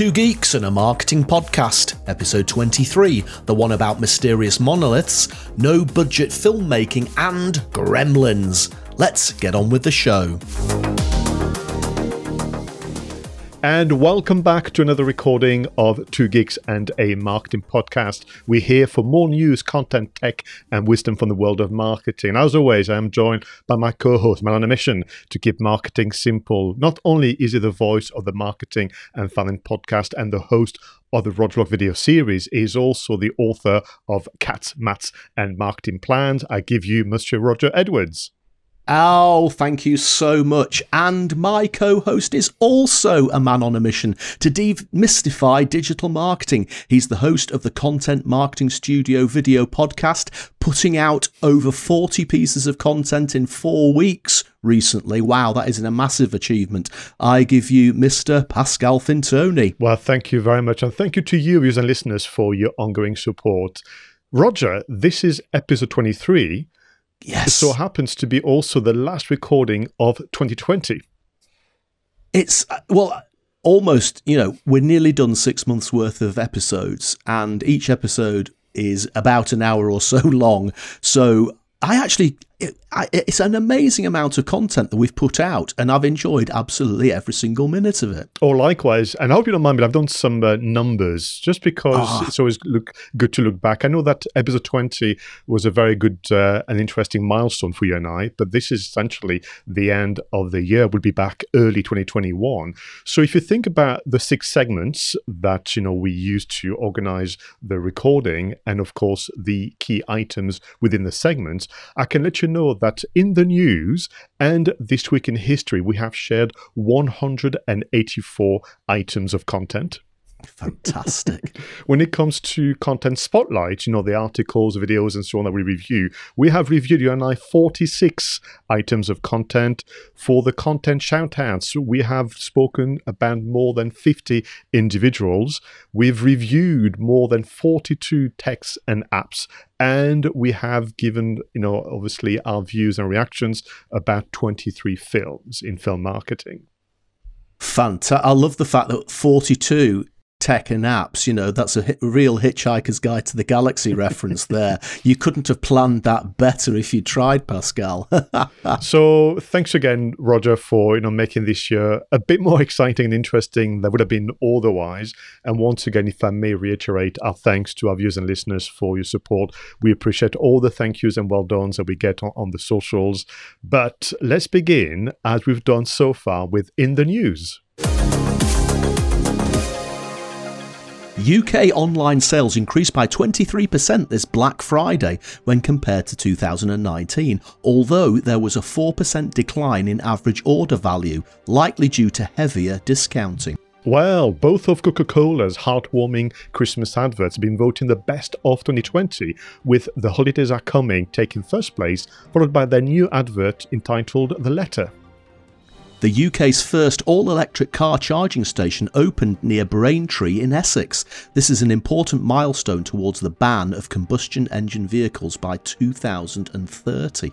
Two Geeks and a Marketing Podcast, episode 23, the one about mysterious monoliths, no budget filmmaking, and gremlins. Let's get on with the show. And welcome back to another recording of Two Geeks and a Marketing Podcast. We're here for more news, content, tech, and wisdom from the world of marketing. As always, I am joined by my co host, man on a mission to keep marketing simple. Not only is he the voice of the Marketing and Fanning podcast and the host of the Roger Vlog video series, is also the author of Cats, Mats, and Marketing Plans. I give you Monsieur Roger Edwards. Oh, thank you so much. And my co host is also a man on a mission to demystify digital marketing. He's the host of the Content Marketing Studio video podcast, putting out over 40 pieces of content in four weeks recently. Wow, that is a massive achievement. I give you Mr. Pascal Fintoni. Well, thank you very much. And thank you to you, viewers and listeners, for your ongoing support. Roger, this is episode 23 Yes. It so happens to be also the last recording of 2020. It's, uh, well, almost, you know, we're nearly done six months worth of episodes, and each episode is about an hour or so long. So I actually it, I, it's an amazing amount of content that we've put out, and I've enjoyed absolutely every single minute of it. Oh, likewise. And I hope you don't mind, but I've done some uh, numbers just because oh. it's always look good to look back. I know that episode 20 was a very good uh, and interesting milestone for you and I, but this is essentially the end of the year. We'll be back early 2021. So if you think about the six segments that, you know, we used to organize the recording and, of course, the key items within the segments, I can let you know that in the news and this week in history, we have shared 184 items of content. Fantastic. when it comes to content spotlight, you know, the articles, videos, and so on that we review, we have reviewed you and I 46 items of content. For the content shoutouts, we have spoken about more than 50 individuals. We've reviewed more than 42 texts and apps. And we have given, you know, obviously our views and reactions about 23 films in film marketing. Fantastic. I love the fact that 42 tech and apps. You know, that's a hit, real Hitchhiker's Guide to the Galaxy reference there. You couldn't have planned that better if you tried, Pascal. so thanks again, Roger, for you know making this year a bit more exciting and interesting than would have been otherwise. And once again, if I may reiterate our thanks to our viewers and listeners for your support. We appreciate all the thank yous and well done's that we get on, on the socials. But let's begin as we've done so far with In the News. UK online sales increased by 23% this Black Friday when compared to 2019, although there was a 4% decline in average order value, likely due to heavier discounting. Well, both of Coca Cola's heartwarming Christmas adverts have been voting the best of 2020, with The Holidays Are Coming taking first place, followed by their new advert entitled The Letter. The UK's first all electric car charging station opened near Braintree in Essex. This is an important milestone towards the ban of combustion engine vehicles by 2030.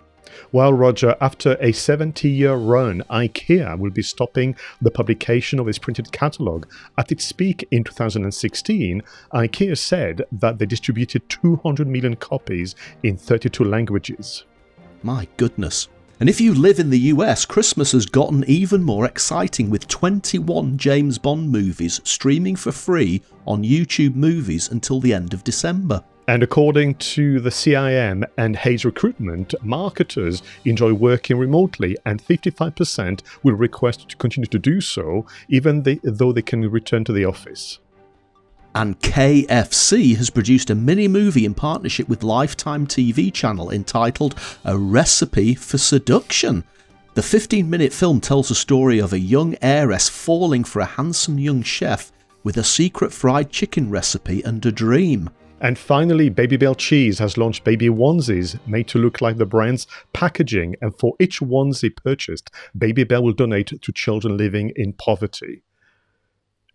Well, Roger, after a 70 year run, IKEA will be stopping the publication of its printed catalogue. At its peak in 2016, IKEA said that they distributed 200 million copies in 32 languages. My goodness. And if you live in the US, Christmas has gotten even more exciting with 21 James Bond movies streaming for free on YouTube Movies until the end of December. And according to the CIM and Hayes Recruitment, marketers enjoy working remotely, and 55% will request to continue to do so, even though they can return to the office. And KFC has produced a mini movie in partnership with Lifetime TV channel entitled A Recipe for Seduction. The 15 minute film tells the story of a young heiress falling for a handsome young chef with a secret fried chicken recipe and a dream. And finally, Babybel Cheese has launched baby onesies made to look like the brand's packaging, and for each onesie purchased, Babybel will donate to children living in poverty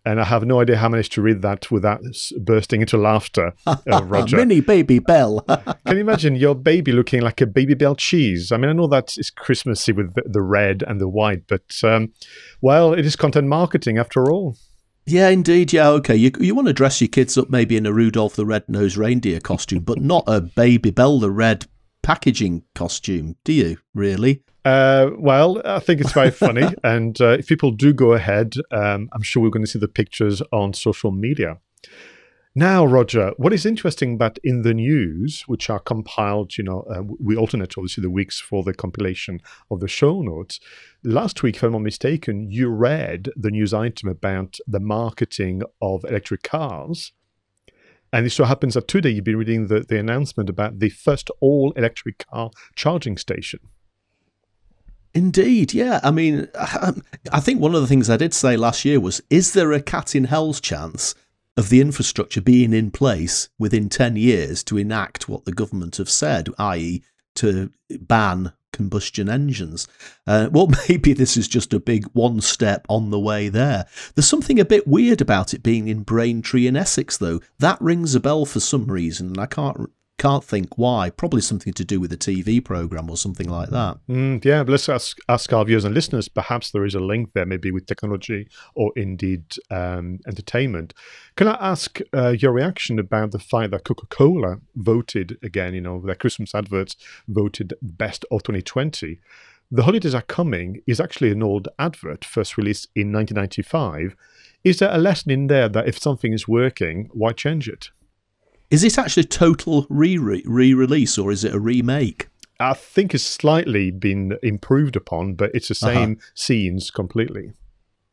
and I have no idea how I managed to read that without bursting into laughter, uh, Roger. Mini Babybel. Can you imagine your baby looking like a Babybel cheese? I mean, I know that is Christmassy with the, the red and the white, but um, well, it is content marketing after all. Yeah, indeed. Yeah, okay. You you want to dress your kids up maybe in a Rudolph the Red-Nosed Reindeer costume, but not a Babybel the Red packaging costume, do you? Really? Uh, well, I think it's very funny, and uh, if people do go ahead, um, I'm sure we're going to see the pictures on social media. Now, Roger, what is interesting about in the news, which are compiled, you know, uh, we alternate obviously the weeks for the compilation of the show notes. Last week, if I'm not mistaken, you read the news item about the marketing of electric cars. And it so happens that today you've been reading the, the announcement about the first all electric car charging station. Indeed, yeah. I mean, I think one of the things I did say last year was is there a cat in hell's chance of the infrastructure being in place within 10 years to enact what the government have said, i.e., to ban combustion engines. Uh, well, maybe this is just a big one step on the way there. There's something a bit weird about it being in Braintree in Essex, though. That rings a bell for some reason, and I can't can't think why. Probably something to do with a TV program or something like that. Mm, yeah, but let's ask, ask our viewers and listeners. Perhaps there is a link there, maybe with technology or indeed um, entertainment. Can I ask uh, your reaction about the fact that Coca Cola voted again, you know, their Christmas adverts voted best of 2020? The Holidays Are Coming is actually an old advert, first released in 1995. Is there a lesson in there that if something is working, why change it? Is this actually a total re release or is it a remake? I think it's slightly been improved upon, but it's the uh-huh. same uh-huh. scenes completely.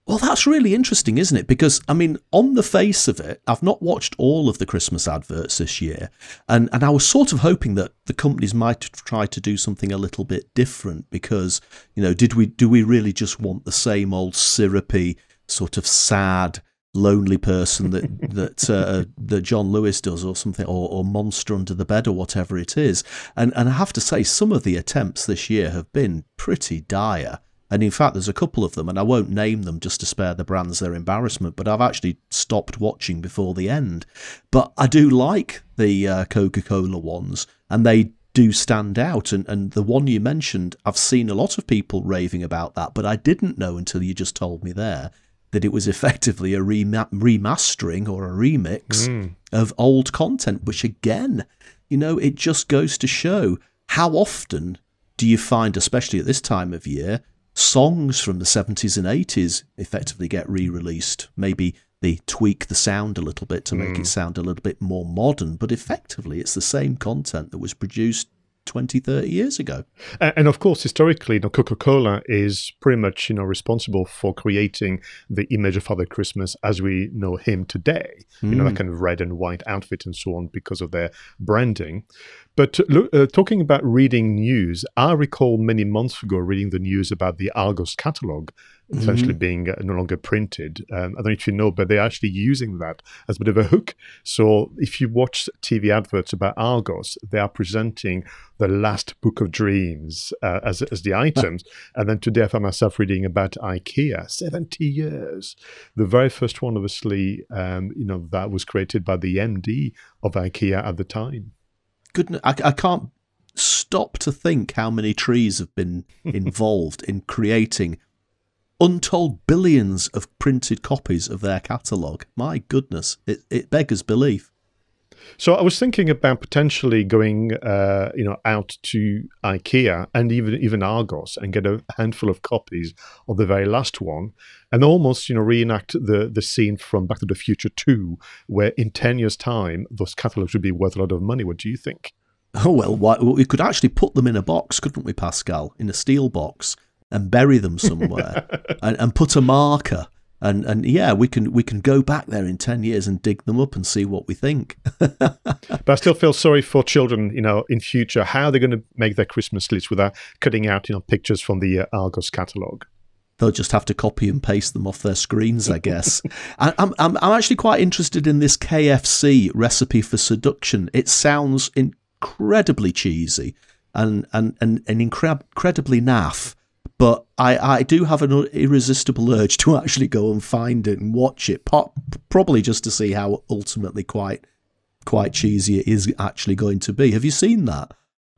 Well, that's really interesting, isn't it? Because, I mean, on the face of it, I've not watched all of the Christmas adverts this year. And, and I was sort of hoping that the companies might try to do something a little bit different because, you know, did we do we really just want the same old syrupy, sort of sad, lonely person that that uh, that John Lewis does or something or, or monster under the bed or whatever it is. And and I have to say some of the attempts this year have been pretty dire. And in fact there's a couple of them and I won't name them just to spare the brands their embarrassment but I've actually stopped watching before the end. But I do like the uh, Coca-Cola ones and they do stand out. And, and the one you mentioned I've seen a lot of people raving about that but I didn't know until you just told me there that it was effectively a remastering or a remix mm. of old content, which again, you know, it just goes to show how often do you find, especially at this time of year, songs from the 70s and 80s effectively get re released. Maybe they tweak the sound a little bit to make mm. it sound a little bit more modern, but effectively it's the same content that was produced 20, 30 years ago. And of course, historically, you know, Coca-Cola is pretty much, you know, responsible for creating the image of Father Christmas as we know him today. Mm. You know, that hmm. kind of red and white outfit and so on because of their branding. But uh, talking about reading news, I recall many months ago reading the news about the Argos catalogue essentially mm-hmm. being uh, no longer printed. Um, I don't know if you know, but they're actually using that as a bit of a hook. So if you watch TV adverts about Argos, they are presenting the last book of dreams uh, as, as the items. and then today I found myself reading about IKEA, 70 years. The very first one, obviously, um, you know, that was created by the MD of IKEA at the time goodness, I, I can't stop to think how many trees have been involved in creating untold billions of printed copies of their catalogue. My goodness, it, it beggars belief. So I was thinking about potentially going, uh, you know, out to IKEA and even even Argos and get a handful of copies of the very last one, and almost, you know, reenact the the scene from Back to the Future Two, where in ten years' time those catalogs would be worth a lot of money. What do you think? Oh well, we could actually put them in a box, couldn't we, Pascal? In a steel box and bury them somewhere and, and put a marker and and yeah, we can we can go back there in ten years and dig them up and see what we think. but I still feel sorry for children, you know, in future how they're going to make their Christmas list without cutting out, you know, pictures from the uh, Argos catalogue. They'll just have to copy and paste them off their screens, I guess. I, I'm, I'm I'm actually quite interested in this KFC recipe for seduction. It sounds incredibly cheesy and and and, and incredibly naff but I, I do have an irresistible urge to actually go and find it and watch it, probably just to see how ultimately quite quite cheesy it is actually going to be. Have you seen that?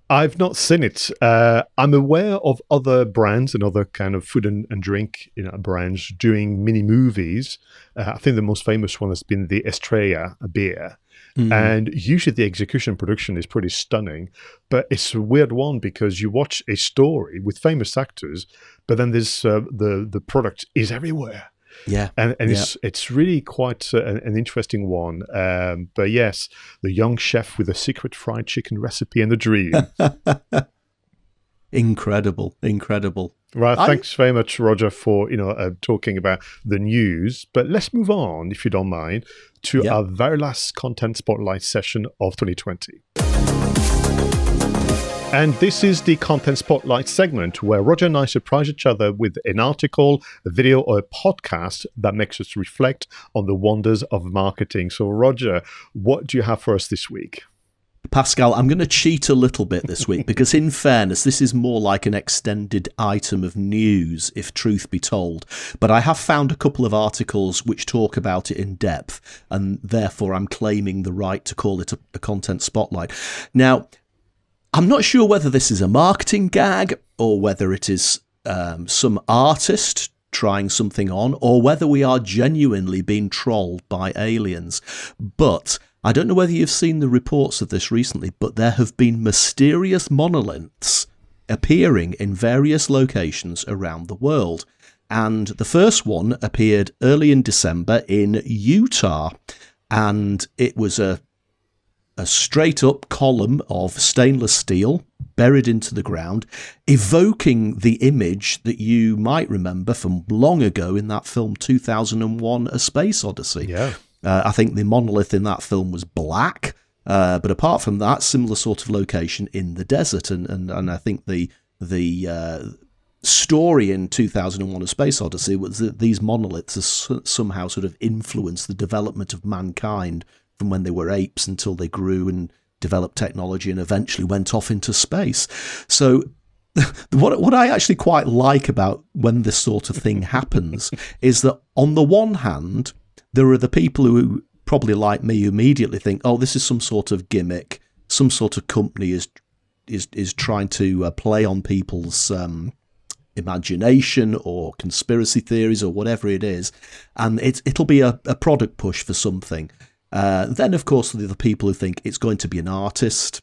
I've not seen it. Uh, I'm aware of other brands and other kind of food and, and drink you know, brands doing mini movies. Uh, I think the most famous one has been the Estrella beer. Mm. And usually the execution production is pretty stunning, but it's a weird one because you watch a story with famous actors, but then there's uh, the the product is everywhere. Yeah, and and yeah. it's it's really quite uh, an, interesting one. Um, but yes, the young chef with a secret fried chicken recipe and a dream. incredible, incredible. Right, I, thanks very much, Roger, for you know uh, talking about the news. But let's move on, if you don't mind, to our very last content spotlight session of 2020. And this is the Content Spotlight segment where Roger and I surprise each other with an article, a video, or a podcast that makes us reflect on the wonders of marketing. So, Roger, what do you have for us this week? Pascal, I'm going to cheat a little bit this week because, in fairness, this is more like an extended item of news, if truth be told. But I have found a couple of articles which talk about it in depth, and therefore I'm claiming the right to call it a, a content spotlight. Now, I'm not sure whether this is a marketing gag or whether it is um, some artist trying something on or whether we are genuinely being trolled by aliens. But I don't know whether you've seen the reports of this recently, but there have been mysterious monoliths appearing in various locations around the world. And the first one appeared early in December in Utah. And it was a a straight up column of stainless steel buried into the ground, evoking the image that you might remember from long ago in that film 2001 A Space Odyssey. Yeah. Uh, I think the monolith in that film was black. Uh, but apart from that, similar sort of location in the desert, and and, and I think the the uh, story in 2001: A Space Odyssey was that these monoliths somehow sort of influenced the development of mankind from when they were apes until they grew and developed technology and eventually went off into space. So what what I actually quite like about when this sort of thing happens is that on the one hand, there are the people who probably like me who immediately think, "Oh, this is some sort of gimmick. Some sort of company is is is trying to uh, play on people's um, imagination or conspiracy theories or whatever it is, and it it'll be a, a product push for something." Uh, then, of course, there are the people who think it's going to be an artist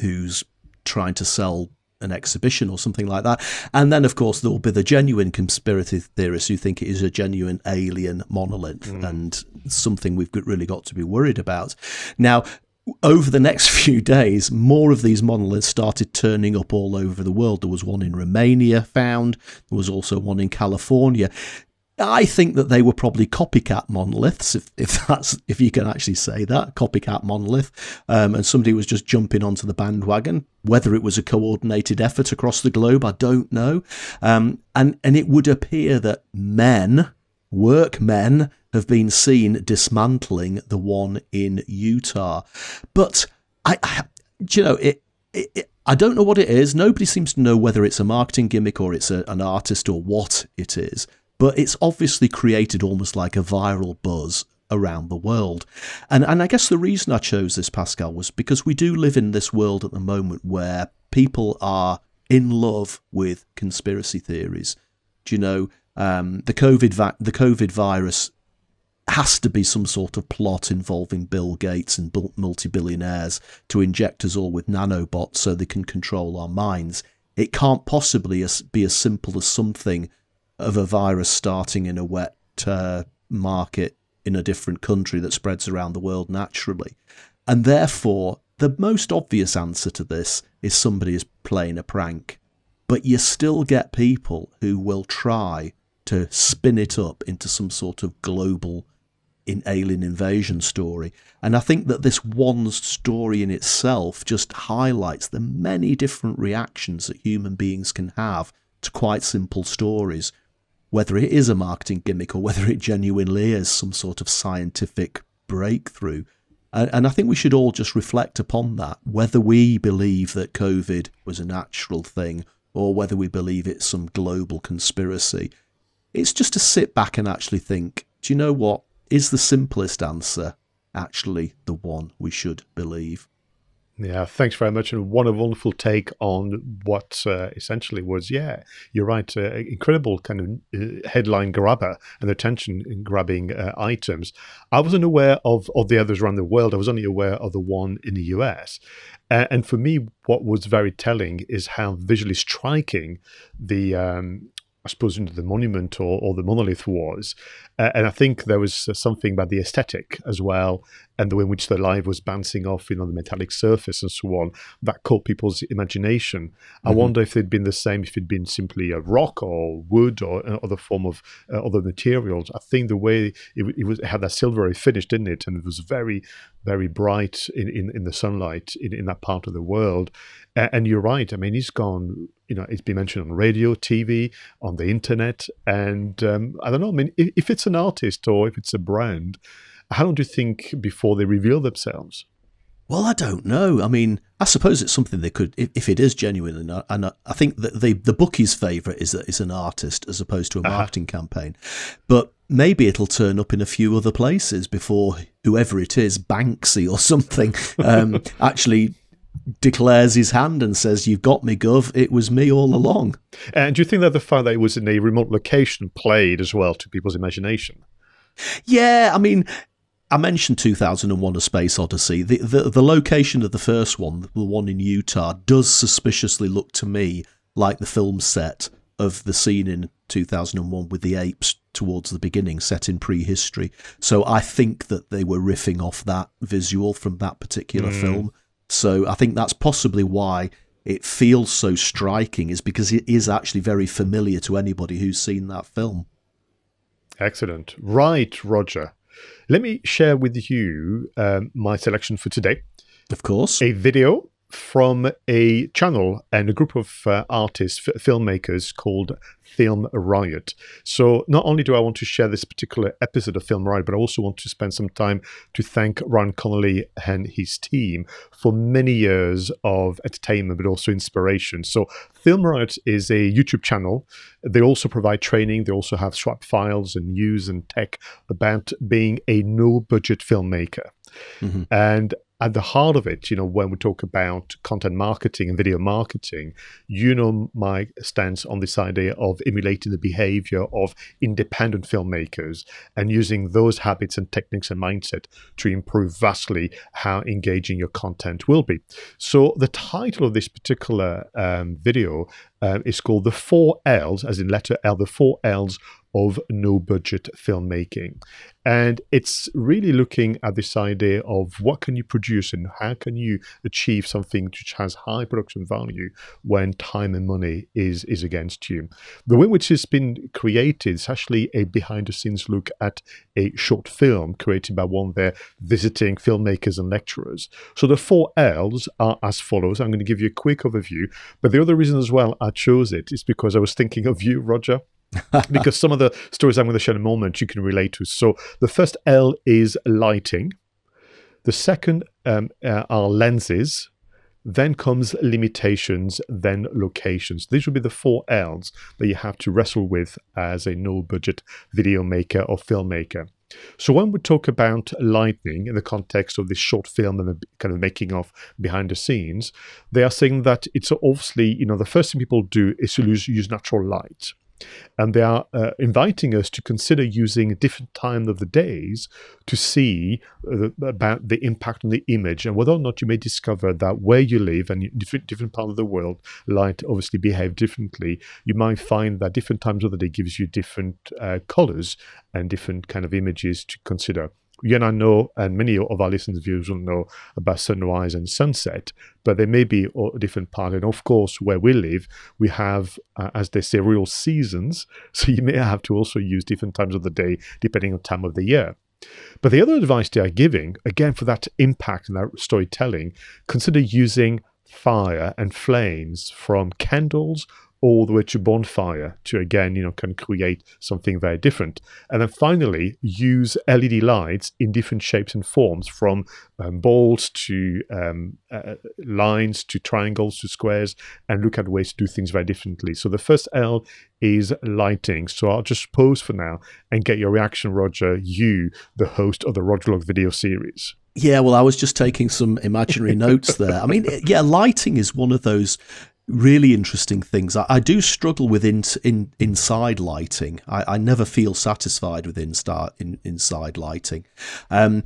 who's trying to sell an exhibition or something like that. And then, of course, there will be the genuine conspiracy theorists who think it is a genuine alien monolith mm. and something we've really got to be worried about. Now, over the next few days, more of these monoliths started turning up all over the world. There was one in Romania found, there was also one in California. I think that they were probably copycat monoliths, if, if that's if you can actually say that copycat monolith, um, and somebody was just jumping onto the bandwagon. Whether it was a coordinated effort across the globe, I don't know. Um, and and it would appear that men, workmen, have been seen dismantling the one in Utah. But I, I you know, it, it, it I don't know what it is. Nobody seems to know whether it's a marketing gimmick or it's a, an artist or what it is but it's obviously created almost like a viral buzz around the world. And and I guess the reason I chose this Pascal was because we do live in this world at the moment where people are in love with conspiracy theories. Do you know um, the COVID va- the COVID virus has to be some sort of plot involving Bill Gates and multi-billionaires to inject us all with nanobots so they can control our minds. It can't possibly be as simple as something of a virus starting in a wet uh, market in a different country that spreads around the world naturally. And therefore, the most obvious answer to this is somebody is playing a prank. But you still get people who will try to spin it up into some sort of global in alien invasion story. And I think that this one story in itself just highlights the many different reactions that human beings can have to quite simple stories whether it is a marketing gimmick or whether it genuinely is some sort of scientific breakthrough. And, and I think we should all just reflect upon that, whether we believe that COVID was a natural thing or whether we believe it's some global conspiracy. It's just to sit back and actually think, do you know what? Is the simplest answer actually the one we should believe? Yeah, thanks very much. And what a wonderful take on what uh, essentially was, yeah, you're right, uh, incredible kind of uh, headline grabber and attention grabbing uh, items. I wasn't aware of, of the others around the world. I was only aware of the one in the US. and for me, what was very telling is how visually striking the um, I suppose, into the monument or, or the monolith was. Uh, and I think there was uh, something about the aesthetic as well, and the way in which the light was bouncing off, you know, the metallic surface and so on, that caught people's imagination. Mm-hmm. I wonder if it'd been the same if it'd been simply a rock or wood or uh, other form of uh, other materials. I think the way it, it, was it had that silvery finish, didn't it? And it was very, very bright in, in, in the sunlight in, in that part of the world. And you're right. I mean, he's gone. You know, it's been mentioned on radio, TV, on the internet, and um, I don't know. I mean, if, if it's an artist or if it's a brand, how long do you think before they reveal themselves? Well, I don't know. I mean, I suppose it's something they could, if, if it is genuine, and I, think that the the bookie's favourite is that it's an artist as opposed to a uh-huh. marketing uh-huh. campaign. But maybe it'll turn up in a few other places before whoever it is, Banksy or something, um, actually declares his hand and says, You've got me, Gov. It was me all along. And do you think that the fact that it was in a remote location played as well to people's imagination? Yeah, I mean, I mentioned 2001 A Space Odyssey. The, the, the location of the first one, the one in Utah, does suspiciously look to me like the film set of the scene in 2001 with the apes towards the beginning, set in prehistory. So I think that they were riffing off that visual from that particular mm. film. So I think that's possibly why it feels so striking, is because it is actually very familiar to anybody who's seen that film. Excellent. Right, Roger. Let me share with you um, my selection for today. Of course. A video from a channel and a group of uh, artists, f- filmmakers called Film Riot. So not only do I want to share this particular episode of Film Riot, but I also want to spend some time to thank Ryan Connolly and his team for many years of entertainment, but also inspiration. So Film Riot is a YouTube channel. They also provide training. They also have swap files and news and tech about being a no budget filmmaker. Mm-hmm. And at the heart of it, you know, when we talk about content marketing and video marketing, you know my stance on this idea of emulating the behavior of independent filmmakers and using those habits and techniques and mindset to improve vastly how engaging your content will be. So the title of this particular um, video uh, is called the four L's, as in letter L, the four L's of no budget filmmaking. And it's really looking at this idea of what can you produce and how can you achieve something which has high production value when time and money is, is against you. The way which it's been created is actually a behind the scenes look at a short film created by one of their visiting filmmakers and lecturers. So the four L's are as follows. I'm going to give you a quick overview, but the other reason as well I chose it is because I was thinking of you, Roger. because some of the stories I'm going to share in a moment you can relate to. So the first L is lighting. The second um, uh, are lenses. Then comes limitations, then locations. These would be the four L's that you have to wrestle with as a no budget video maker or filmmaker. So when we talk about lighting in the context of this short film and the kind of making of behind the scenes, they are saying that it's obviously, you know, the first thing people do is to use natural light and they are uh, inviting us to consider using different time of the days to see uh, about the impact on the image and whether or not you may discover that where you live and different different of the world light obviously behave differently. You might find that different times of the day gives you different uh, colors and different kind of images to consider you and I know, and many of our listeners' viewers will know about sunrise and sunset, but there may be a different part. And of course, where we live, we have, uh, as they say, real seasons. So you may have to also use different times of the day depending on time of the year. But the other advice they are giving, again, for that impact and that storytelling, consider using fire and flames from candles all the way to bonfire to again, you know, can create something very different. And then finally, use LED lights in different shapes and forms from um, balls to um, uh, lines to triangles to squares and look at ways to do things very differently. So the first L is lighting. So I'll just pause for now and get your reaction, Roger, you, the host of the Roger Log video series. Yeah, well, I was just taking some imaginary notes there. I mean, yeah, lighting is one of those really interesting things. I, I do struggle with in, in, inside lighting. I, I never feel satisfied with inside in, inside lighting. Um,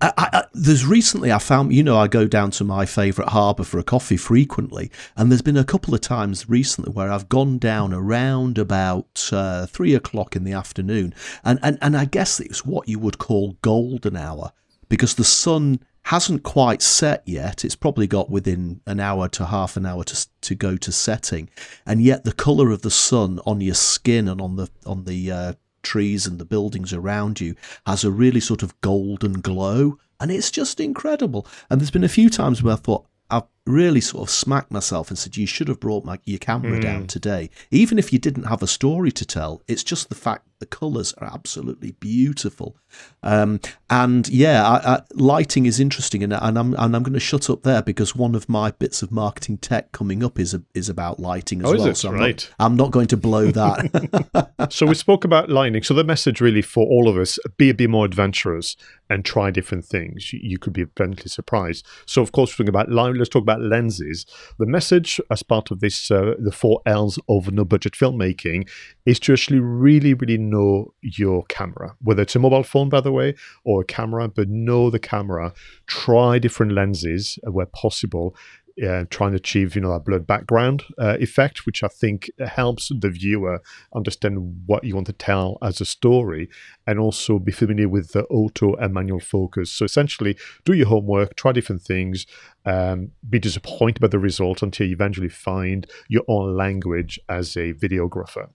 I, I, there's recently I found you know I go down to my favourite harbour for a coffee frequently, and there's been a couple of times recently where I've gone down around about uh, three o'clock in the afternoon, and, and and I guess it's what you would call golden hour because the sun hasn't quite set yet. It's probably got within an hour to half an hour to to go to setting, and yet the colour of the sun on your skin and on the on the uh, trees and the buildings around you has a really sort of golden glow, and it's just incredible. And there's been a few times where I thought, I've really sort of smacked myself and said, you should have brought my, your camera mm. down today. Even if you didn't have a story to tell, it's just the fact the colours are absolutely beautiful. Um, and yeah, I, I, lighting is interesting, and, and I'm and I'm going to shut up there because one of my bits of marketing tech coming up is a, is about lighting as oh, well. So I'm right. Not, I'm not going to blow that. so we spoke about lighting. So the message really for all of us: be a bit more adventurous and try different things. You could be pleasantly surprised. So of course, we're talking about light. Let's talk about lenses. The message as part of this, uh, the four L's of no budget filmmaking, is to actually really, really know your camera, whether it's a mobile phone, by the way, or a camera, but know the camera. Try different lenses where possible uh, trying to achieve, you know, that blurred background uh, effect, which I think helps the viewer understand what you want to tell as a story, and also be familiar with the auto and manual focus. So essentially, do your homework, try different things, um, be disappointed by the result until you eventually find your own language as a videographer.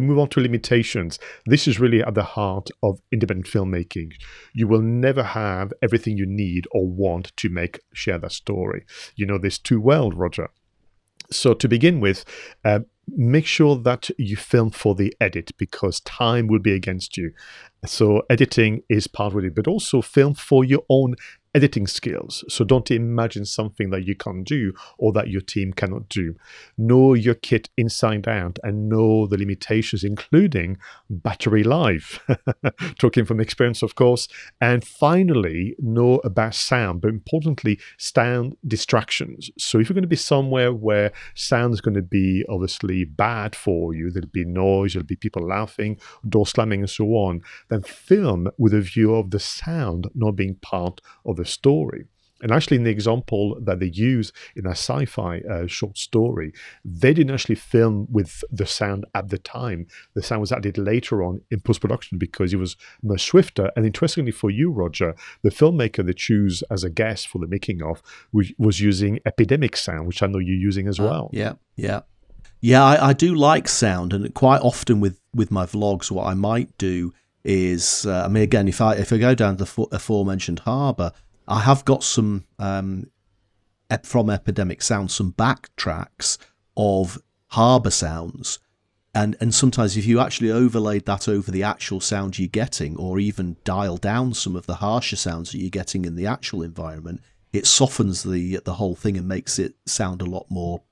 Move on to limitations. This is really at the heart of independent filmmaking. You will never have everything you need or want to make share that story. You know this too well, Roger. So to begin with, uh, make sure that you film for the edit because time will be against you. So editing is part of it, but also film for your own editing skills. So don't imagine something that you can't do or that your team cannot do. Know your kit inside out and know the limitations, including battery life. Talking from experience, of course. And finally, know about sound, but importantly, sound distractions. So if you're going to be somewhere where sound is going to be obviously bad for you, there'll be noise, there'll be people laughing, door slamming, and so on, then film with a view of the sound not being part of the the story. And actually, in the example that they use in a sci fi uh, short story, they didn't actually film with the sound at the time. The sound was added later on in post production because it was much swifter. And interestingly for you, Roger, the filmmaker they choose as a guest for the making of was using epidemic sound, which I know you're using as uh, well. Yeah, yeah. Yeah, I, I, do like sound, and quite often with, with my vlogs, what I might do is, uh, I mean, again, if I if I go down to the aforementioned harbour, I have got some um, from Epidemic Sound, some backtracks of harbour sounds. And, and sometimes if you actually overlaid that over the actual sound you're getting, or even dial down some of the harsher sounds that you're getting in the actual environment, it softens the the whole thing and makes it sound a lot more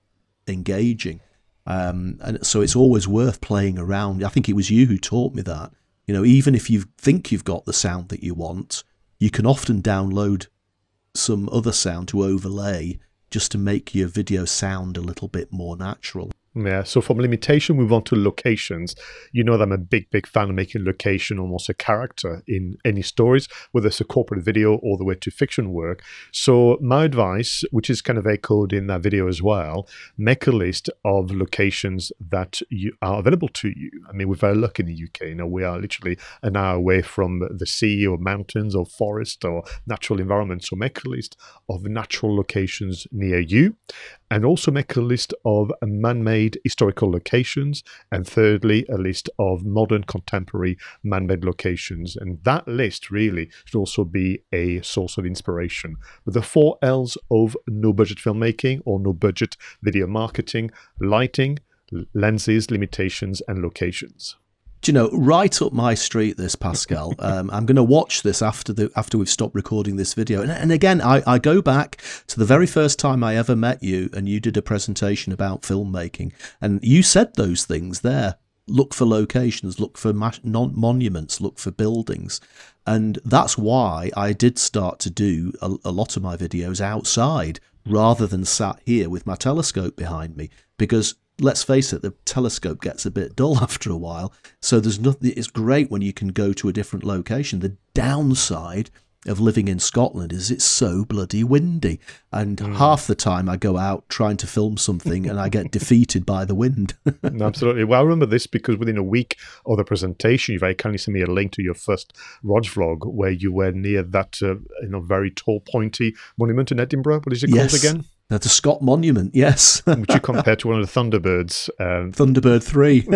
engaging. Um, and so it's always worth playing around. I think it was you who taught me that. You know, even if you think you've got the sound that you want, you can often download some other sound to overlay just to make your video sound a little bit more natural. Yeah, so from limitation, move on to locations. You know that I'm a big, big fan of making location almost a character in any stories, whether it's a corporate video all the way to fiction work. So my advice, which is kind of echoed in that video as well, make a list of locations that you are available to you. I mean, we're very lucky in the UK. You know, we are literally an hour away from the sea or mountains or forest or natural environment. So make a list of natural locations near you and also make a list of man made historical locations, and thirdly, a list of modern contemporary man made locations. And that list really should also be a source of inspiration. But the four L's of no budget filmmaking or no budget video marketing lighting, lenses, limitations, and locations do you know right up my street this pascal. Um, i'm going to watch this after the after we've stopped recording this video. And, and again I, I go back to the very first time i ever met you and you did a presentation about filmmaking. And you said those things there. Look for locations look for non- monuments look for buildings. And that's why i did start to do a, a lot of my videos outside rather than sat here with my telescope behind me. Because let's face it, the telescope gets a bit dull after a while. So there's nothing. It's great when you can go to a different location. The downside of living in Scotland is it's so bloody windy, and mm. half the time I go out trying to film something and I get defeated by the wind. Absolutely. Well, I remember this because within a week of the presentation, you very kindly sent me a link to your first Rog vlog where you were near that uh, you know very tall, pointy monument in Edinburgh. What is it yes. called again? The Scott Monument, yes. Which you compare to one of the Thunderbirds. Um, Thunderbird 3.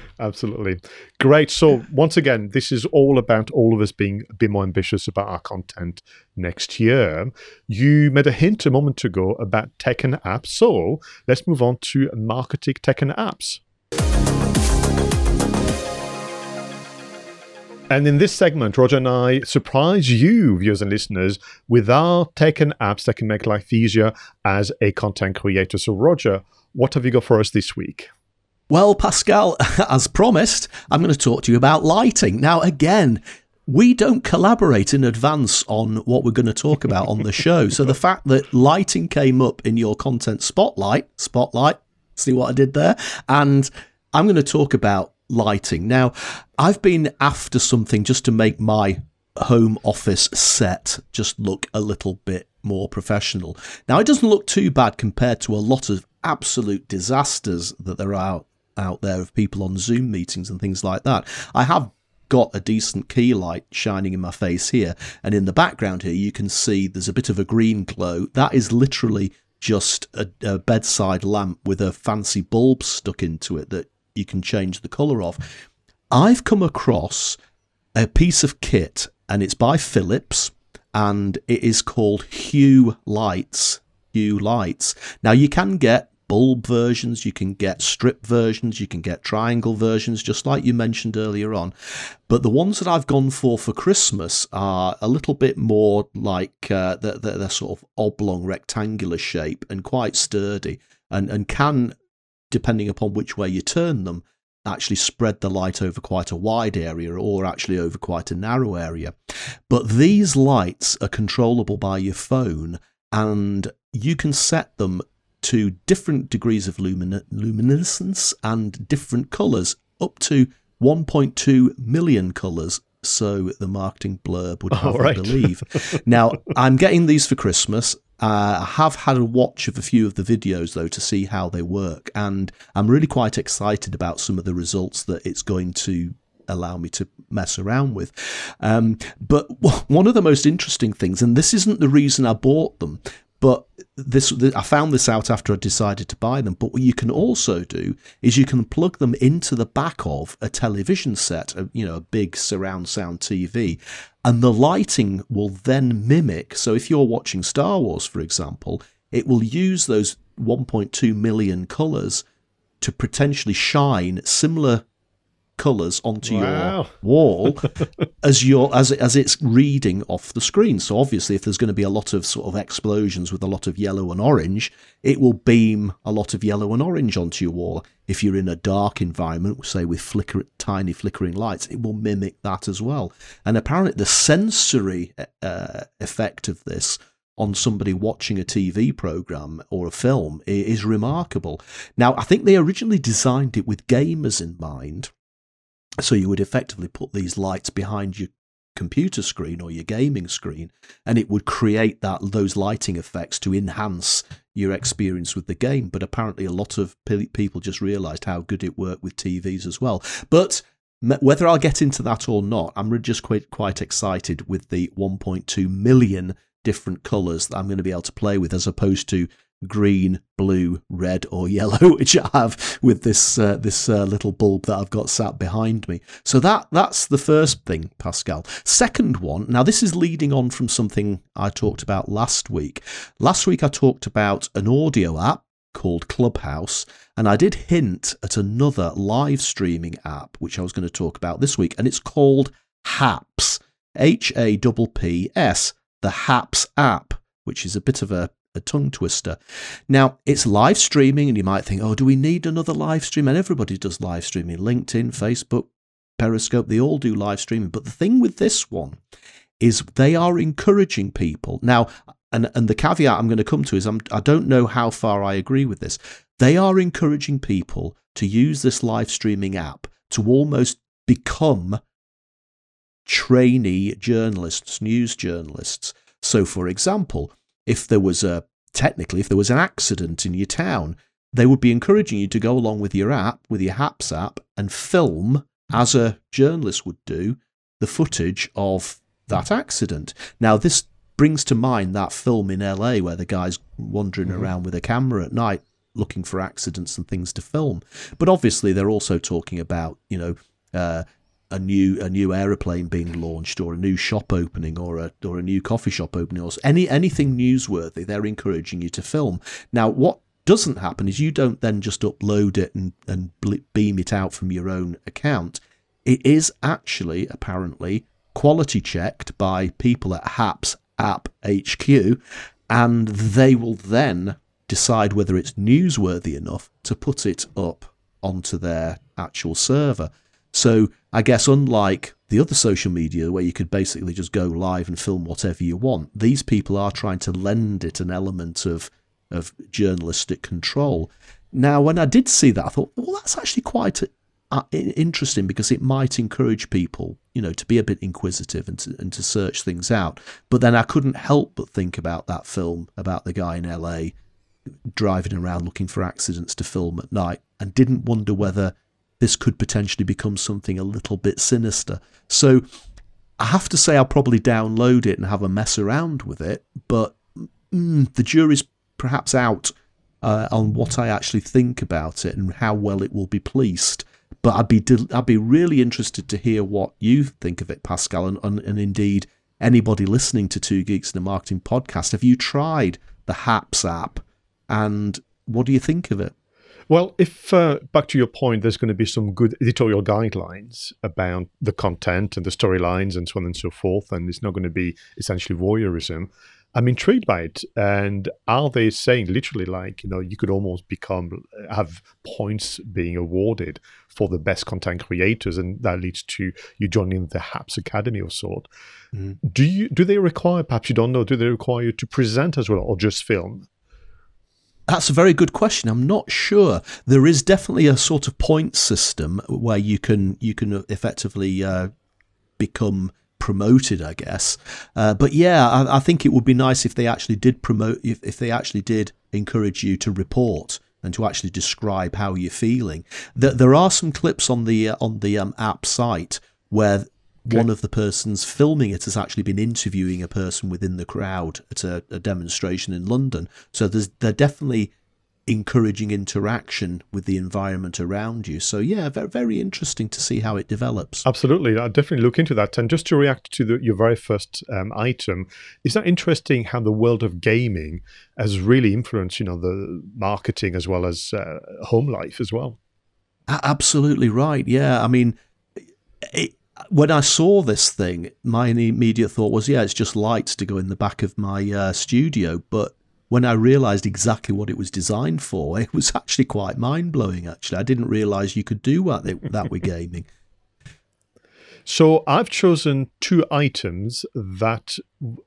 absolutely. Great. So, once again, this is all about all of us being a bit more ambitious about our content next year. You made a hint a moment ago about tech and apps. So, let's move on to marketing tech and apps. And in this segment, Roger and I surprise you, viewers and listeners, with our tech and apps that can make life easier as a content creator. So, Roger, what have you got for us this week? Well, Pascal, as promised, I'm going to talk to you about lighting. Now, again, we don't collaborate in advance on what we're going to talk about on the show. So the fact that lighting came up in your content spotlight, spotlight, see what I did there? And I'm going to talk about lighting. Now, I've been after something just to make my home office set just look a little bit more professional. Now, it doesn't look too bad compared to a lot of absolute disasters that there are out there of people on Zoom meetings and things like that. I have got a decent key light shining in my face here, and in the background here, you can see there's a bit of a green glow. That is literally just a, a bedside lamp with a fancy bulb stuck into it that you can change the colour of. I've come across a piece of kit and it's by Philips and it is called Hue Lights. Hue Lights. Now you can get bulb versions, you can get strip versions, you can get triangle versions, just like you mentioned earlier on. But the ones that I've gone for for Christmas are a little bit more like uh, they're, they're sort of oblong, rectangular shape and quite sturdy and, and can depending upon which way you turn them, actually spread the light over quite a wide area or actually over quite a narrow area. But these lights are controllable by your phone and you can set them to different degrees of lumin- luminescence and different colours, up to 1.2 million colours. So the marketing blurb would have right. believe. now, I'm getting these for Christmas. Uh, I have had a watch of a few of the videos though to see how they work, and I'm really quite excited about some of the results that it's going to allow me to mess around with. Um, but one of the most interesting things, and this isn't the reason I bought them, but this I found this out after I decided to buy them. But what you can also do is you can plug them into the back of a television set, a, you know, a big surround sound TV, and the lighting will then mimic. So if you're watching Star Wars, for example, it will use those 1.2 million colors to potentially shine similar colours onto wow. your wall as your as as it's reading off the screen. So obviously, if there's going to be a lot of sort of explosions with a lot of yellow and orange, it will beam a lot of yellow and orange onto your wall. If you're in a dark environment, say with flicker, tiny flickering lights, it will mimic that as well. And apparently, the sensory uh, effect of this on somebody watching a TV program or a film is remarkable. Now, I think they originally designed it with gamers in mind, so you would effectively put these lights behind your computer screen or your gaming screen, and it would create that those lighting effects to enhance your experience with the game. But apparently, a lot of people just realised how good it worked with TVs as well. But whether I'll get into that or not, I'm just quite quite excited with the 1.2 million different colours that I'm going to be able to play with, as opposed to green, blue, red, or yellow, which I have with this uh, this uh, little bulb that I've got sat behind me. So that that's the first thing, Pascal. Second one. Now this is leading on from something I talked about last week. Last week I talked about an audio app called Clubhouse, and I did hint at another live streaming app which I was going to talk about this week, and it's called Happs, H A P P S, the Happs app, which is a bit of a, a tongue twister. Now, it's live streaming, and you might think, oh, do we need another live stream? And everybody does live streaming LinkedIn, Facebook, Periscope, they all do live streaming. But the thing with this one is they are encouraging people. Now, and, and the caveat I'm going to come to is I'm, I don't know how far I agree with this. They are encouraging people to use this live streaming app to almost become trainee journalists, news journalists. So, for example, if there was a technically, if there was an accident in your town, they would be encouraging you to go along with your app, with your Happs app, and film, as a journalist would do, the footage of that accident. Now, this brings to mind that film in LA where the guy's wandering mm-hmm. around with a camera at night looking for accidents and things to film. But obviously, they're also talking about, you know, uh, a new a new aeroplane being launched or a new shop opening or a or a new coffee shop opening or any anything newsworthy they're encouraging you to film. Now what doesn't happen is you don't then just upload it and, and beam it out from your own account. It is actually apparently quality checked by people at Happs App HQ and they will then decide whether it's newsworthy enough to put it up onto their actual server. So I guess unlike the other social media where you could basically just go live and film whatever you want, these people are trying to lend it an element of of journalistic control. Now, when I did see that, I thought, well, that's actually quite uh, interesting because it might encourage people, you know, to be a bit inquisitive and to, and to search things out. But then I couldn't help but think about that film about the guy in LA driving around looking for accidents to film at night and didn't wonder whether this could potentially become something a little bit sinister. So I have to say I'll probably download it and have a mess around with it, but mm, the jury's perhaps out uh, on what I actually think about it and how well it will be policed. But I'd be de- I'd be really interested to hear what you think of it, Pascal, and, and, and indeed anybody listening to Two Geeks in a Marketing podcast. Have you tried the Happs app, and what do you think of it? Well, if uh, back to your point, there's going to be some good editorial guidelines about the content and the storylines and so on and so forth, and it's not going to be essentially voyeurism. I'm intrigued by it. And are they saying literally like, you know, you could almost become, have points being awarded for the best content creators, and that leads to you joining the Happs Academy of sort. Mm. Do you, do they require, perhaps you don't know, do they require you to present as well or just film? That's a very good question. I'm not sure. There is definitely a sort of point system where you can you can effectively uh, become promoted, I guess. Uh, but yeah, I, I, think it would be nice if they actually did promote, if, if they actually did encourage you to report and to actually describe how you're feeling. That there are some clips on the uh, on the um, app site where. One of the persons filming it has actually been interviewing a person within the crowd at a, a demonstration in London. So there's they're definitely encouraging interaction with the environment around you. So yeah, very, very interesting to see how it develops. Absolutely, I'll definitely look into that. And just to react to the, your very first um, item, is that interesting how the world of gaming has really influenced, you know, the marketing as well as uh, home life as well? Absolutely right. Yeah, I mean. It, when I saw this thing, my immediate thought was, yeah, it's just lights to go in the back of my uh, studio. But when I realised exactly what it was designed for, it was actually quite mind blowing. Actually, I didn't realise you could do that, that with gaming. So I've chosen two items that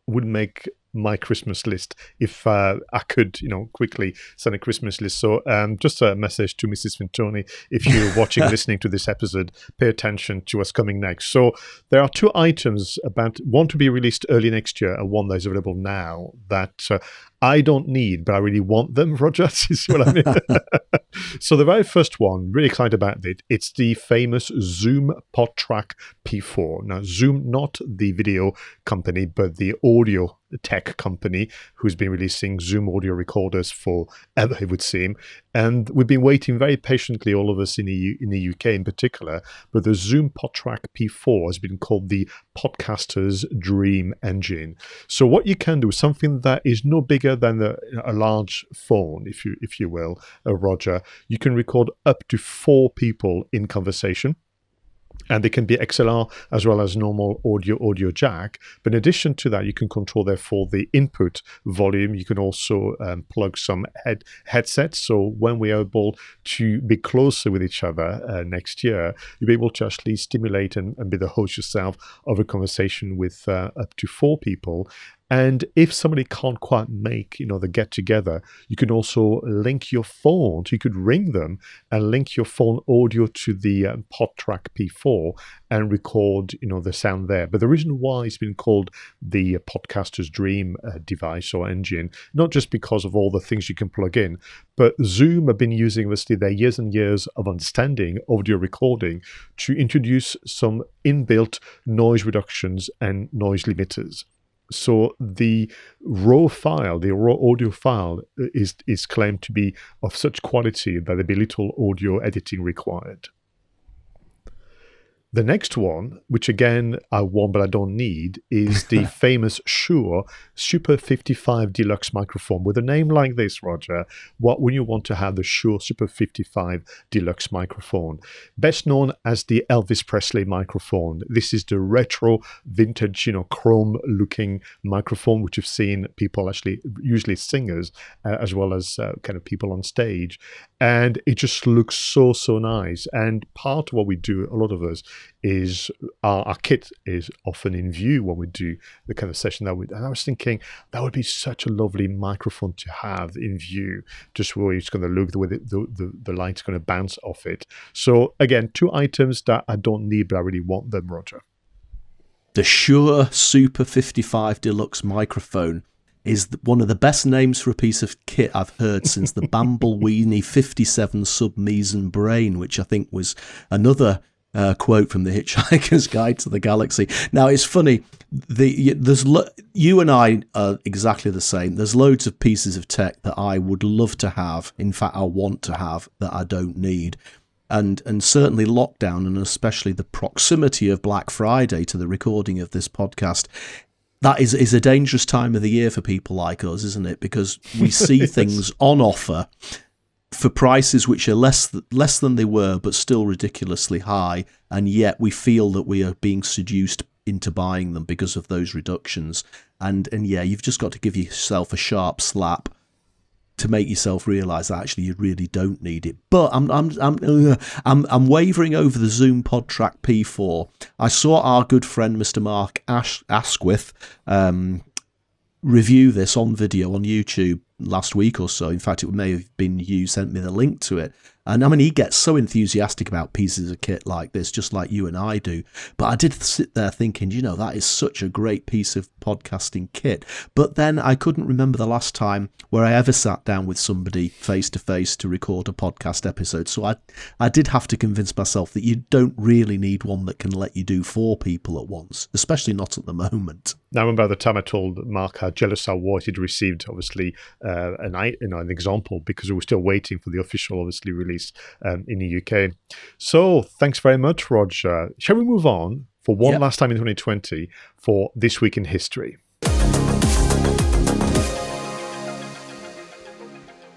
would make my Christmas list if uh, I could, you know, quickly send a Christmas list. So, um, just a message to Mrs. Fintoni: if you're watching, listening to this episode, pay attention to what's coming next. So, there are two items about one to be released early next year and one that is available now that uh, I don't need, but I really want them, Roger. is what I mean. so the very first one, really excited about it. It's the famous Zoom PodTrak P4. Now, Zoom, not the video company, but the audio tech company who's been releasing Zoom audio recorders for ever, it would seem. And we've been waiting very patiently, all of us in the, in the UK in particular, but the Zoom PodTrak P4 has been called the podcaster's dream engine. So what you can do is something that is no bigger than a, a large phone, if you if you will, uh, Roger. You can record up to four people in conversation and they can be XLR as well as normal audio audio jack. But in addition to that, you can control therefore the input volume. You can also um, plug some head headsets. So when we are able to be closer with each other uh, next year, you'll be able to actually stimulate and, and, be the host yourself of a conversation with uh, up to four people. And if somebody can't quite make, you know, the get together, you can also link your phone. So you could ring them and link your phone audio to the um, PodTrak P4 and record, you know, the sound there. But the reason why it's been called the podcaster's dream uh, device or engine, not just because of all the things you can plug in, but Zoom have been using obviously their years and years of understanding audio recording to introduce some inbuilt noise reductions and noise limiters. So the raw file, the raw audio file, uh, is is claimed to be of such quality that there be little audio editing required. The next one, which again I want but I don't need, is the famous Shure Super 55 Deluxe microphone. With a name like this, Roger, what would you want to have the Shure Super 55 Deluxe microphone? Best known as the Elvis Presley microphone. This is the retro, vintage, you know, chrome looking microphone, which you've seen people actually, usually singers, uh, as well as uh, kind of people on stage. And it just looks so, so nice. And part of what we do, a lot of us, is our, our, kit is often in view when we do the kind of session that we. And I was thinking that would be such a lovely microphone to have in view, just where it's going to look the way the, the, the light's going to bounce off it. So again, two items that I don't need, but I really want them, Roger. The Shure Super 55 Deluxe microphone is one of the best names for a piece of kit I've heard since the Bamble 57 Sub Meson Brain, which I think was another uh, quote from the Hitchhiker's Guide to the Galaxy. Now it's funny. The there's lo- you and I are exactly the same. There's loads of pieces of tech that I would love to have. In fact, I want to have that I don't need. And and certainly lockdown and especially the proximity of Black Friday to the recording of this podcast that is is a dangerous time of the year for people like us, isn't it? Because we see things on offer for prices which are less th- less than they were, but still ridiculously high, and yet we feel that we are being seduced into buying them because of those reductions. And and yeah, you've just got to give yourself a sharp slap to make yourself realise that actually you really don't need it. But I'm I'm I'm I'm, I'm wavering over the Zoom PodTrak P4. I saw our good friend Mr. Mark Ash- Asquith um, review this on video on YouTube last week or so. In fact, it may have been you sent me the link to it. And I mean, he gets so enthusiastic about pieces of kit like this, just like you and I do. But I did sit there thinking, you know, that is such a great piece of podcasting kit. But then I couldn't remember the last time where I ever sat down with somebody face to face to record a podcast episode. So I, I did have to convince myself that you don't really need one that can let you do four people at once, especially not at the moment. Now, I remember the time I told Mark how jealous I was. He'd received, obviously, uh, an, you know, an example because we were still waiting for the official, obviously, release um, in the UK. So thanks very much, Roger. Shall we move on for one yep. last time in 2020 for This Week in History?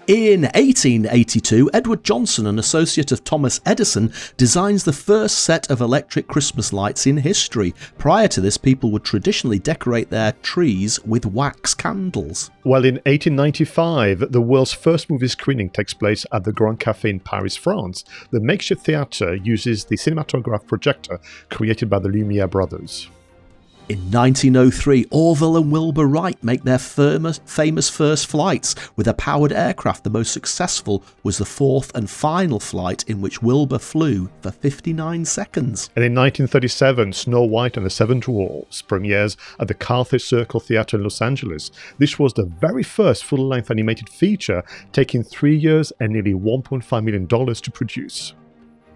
In 1882, Edward Johnson, an associate of Thomas Edison, designs the first set of electric Christmas lights in history. Prior to this, people would traditionally decorate their trees with wax candles. Well, in 1895, the world's first movie screening takes place at the Grand Café in Paris, France. The makeshift theatre uses the cinematograph projector created by the Lumiere brothers. In 1903, Orville and Wilbur Wright make their famous, first flights with a powered aircraft. The most successful was the fourth and final flight, in which Wilbur flew for 59 seconds. And in 1937, Snow White and the Seven Dwarfs premieres at the Carthay Circle Theatre in Los Angeles. This was the very first full length animated feature, taking three years and nearly $1.5 million to produce.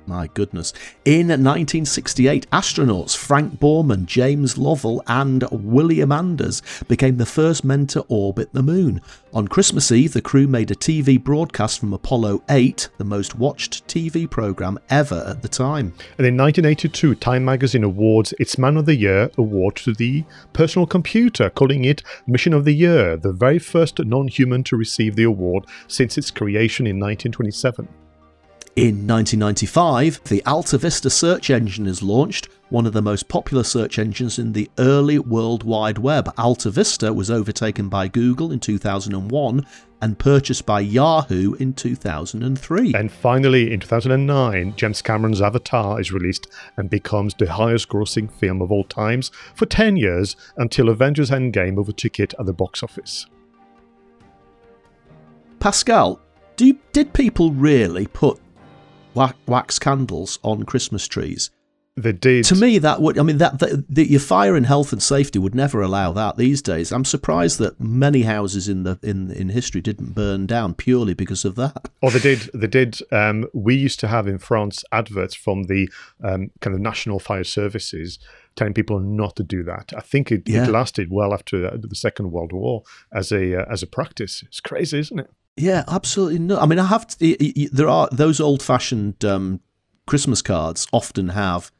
My goodness. In 1968, astronauts Frank Borman, James Lovell, and William Anders became the first men to orbit the moon. On Christmas Eve, the crew made a TV broadcast from Apollo 8, the most watched TV program ever at the time. And in 1982, Time magazine awards its Man of the Year award to the personal computer, calling it Machine of the Year, the very first non human to receive the award since its creation in 1927. In 1995, the Alta Vista search engine is launched, one of the most popular search engines in the early World Wide Web. Alta Vista was overtaken by Google in 2001 and purchased by Yahoo in 2003. And finally, in 2009, James Cameron's Avatar is released and becomes the highest grossing film of all times for 10 years until Avengers Endgame overtook it at the box office. Pascal, do, did people really put wax candles on Christmas trees. They did. To me, that would. I mean, that, that, that your fire and health and safety would never allow that these days. I'm surprised that many houses in the in in history didn't burn down purely because of that. Oh, they did. They did. Um, we used to have in France adverts from the um, kind of national fire services telling people not to do that. I think it, yeah. it lasted well after the Second World War as a uh, as a practice. It's crazy, isn't it? Yeah, absolutely no. I mean, I have to, there are those old-fashioned um, Christmas cards often have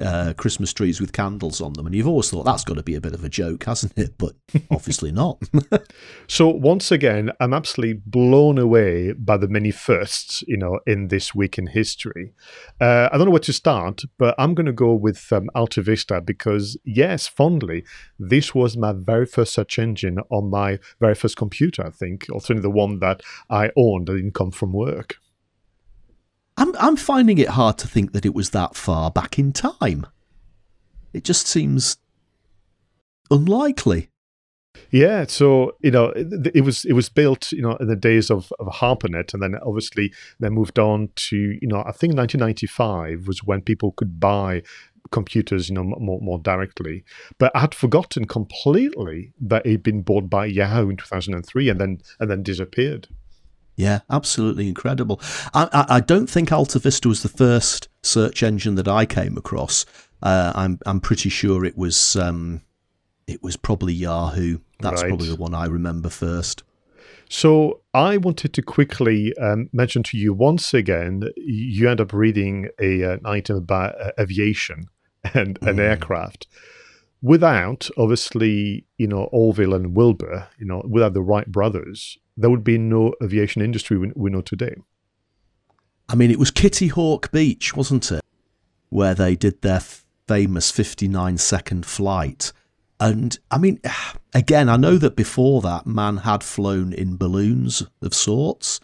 uh, Christmas trees with candles on them, and you've always thought that's got to be a bit of a joke, hasn't it? But obviously not. so once again, I'm absolutely blown away by the many firsts, you know, in this week in history. Uh, I don't know where to start, but I'm going to go with um, Alta Vista because, yes, fondly, this was my very first search engine on my very first computer. I think, or certainly the one that I owned that didn't come from work. I'm I'm finding it hard to think that it was that far back in time. It just seems unlikely. Yeah, so you know, it, it, was it was built, you know, in the days of, of ARPANET, and then obviously they moved on to, you know, I think 1995 was when people could buy computers, you know, more more directly. But I had forgotten completely that it'd been bought by Yahoo in 2003, and then and then disappeared. Yeah, absolutely incredible. I, I, I, don't think Alta Vista was the first search engine that I came across. Uh, I'm I'm pretty sure it was um, it was probably Yahoo. That's right. probably the one I remember first. So I wanted to quickly um, mention to you once again. You end up reading a, uh, an item about uh, aviation and an mm. aircraft without obviously you know Orville and Wilbur, you know, without the Wright brothers, there would be no aviation industry we, we know today. I mean, it was Kitty Hawk Beach, wasn't it? Where they did their famous 59 second flight. And I mean, again, I know that before that, man had flown in balloons of sorts.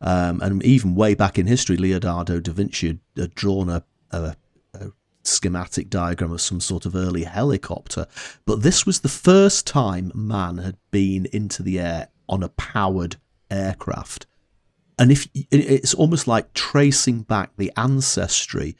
Um, and even way back in history, Leonardo da Vinci had, had drawn a, a, a, schematic diagram of some sort of early helicopter. But this was the first time man had been into the air on a powered aircraft. And if it's almost like tracing back the ancestry